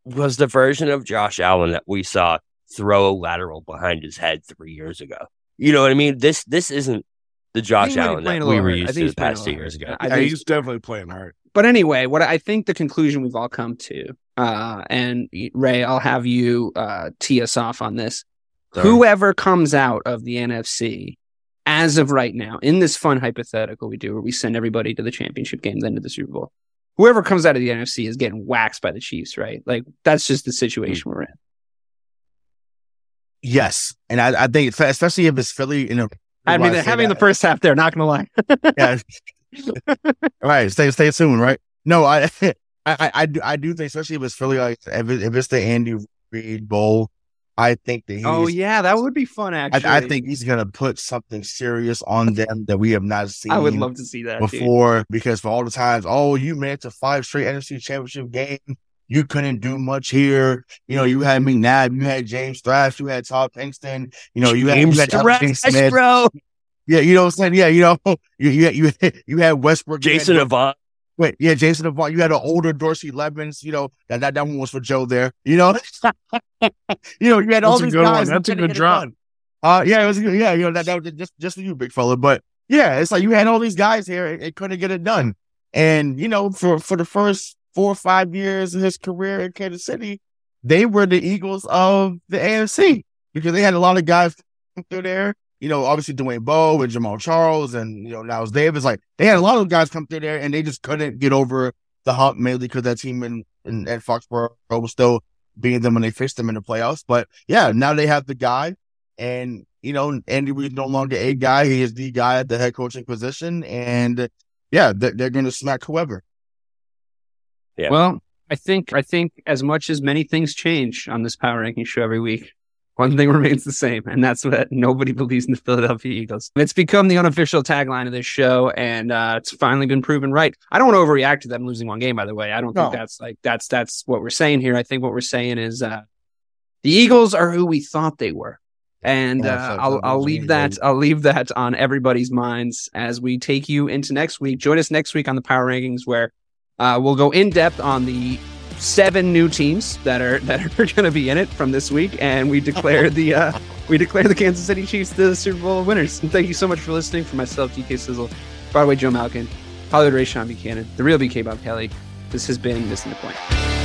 was the version of Josh Allen that we saw throw a lateral behind his head three years ago. You know what I mean? This this isn't the Josh think he might be Allen that we were used to the past two years ago. I yeah, think he's definitely playing hard. But anyway, what I think the conclusion we've all come to, uh, and Ray, I'll have you uh, tee us off on this. Sorry. Whoever comes out of the NFC as of right now, in this fun hypothetical we do, where we send everybody to the championship game, then to the Super Bowl, whoever comes out of the NFC is getting waxed by the Chiefs, right? Like that's just the situation mm. we're in. yes, and I, I think especially if it's Philly in a. I mean, having the first half there, not gonna lie. yeah. All right, stay stay tuned, right? No, I I I, I do I do think especially if it's Philly, like if, it, if it's the Andy Reid Bowl, I think that he's oh yeah, that would be fun. Actually, I, I think he's gonna put something serious on them that we have not seen. I would love to see that dude. before because for all the times, oh, you made it to five straight NFC championship game. You couldn't do much here. You know, you had McNabb, you had James Thrash, you had Todd Pinkston, you know, you had, you James had Thrash, Smith. bro. Yeah, you know what I'm saying? Yeah, you know, you you had, you, had- you had Westbrook, Jason Avant. Wait, yeah, Jason Avant. You had an older Dorsey Levens. You know that that, that one was for Joe there. You know, you know you had all That's a these good one. guys. That's a good drop. Uh, yeah, it was. good. Yeah, you know that that was just just for you, big fella. But yeah, it's like you had all these guys here. It, it couldn't get it done. And you know, for for the first four or five years of his career in Kansas City, they were the Eagles of the AFC. because they had a lot of guys through there. You know, obviously Dwayne Bowe and Jamaal Charles and you know Knile Davis. Like they had a lot of guys come through there, and they just couldn't get over the hump mainly because that team in, in at Foxborough was still beating them when they faced them in the playoffs. But yeah, now they have the guy, and you know Andy Reid's no longer a guy; he is the guy at the head coaching position, and yeah, they're, they're going to smack whoever. Yeah. Well, I think I think as much as many things change on this power ranking show every week, one thing remains the same, and that's that nobody believes in the Philadelphia Eagles. It's become the unofficial tagline of this show, and uh, it's finally been proven right. I don't want to overreact to them losing one game, by the way. I don't think that's like that's that's what we're saying here. I think what we're saying is uh, the Eagles are who we thought they were. And uh, I'll I'll leave that I'll leave that on everybody's minds as we take you into next week. Join us next week on the Power Rankings, where uh, we'll go in depth on the seven new teams that are that are going to be in it from this week, and we declare the uh, we declare the Kansas City Chiefs the Super Bowl winners. And thank you so much for listening. For myself, DK Sizzle, Broadway Joe Malkin, Hollywood Ray Sean Buchanan, the real BK Bob Kelly. This has been missing the point.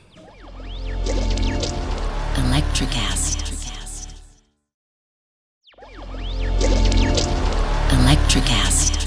Electric acid. Electric acid.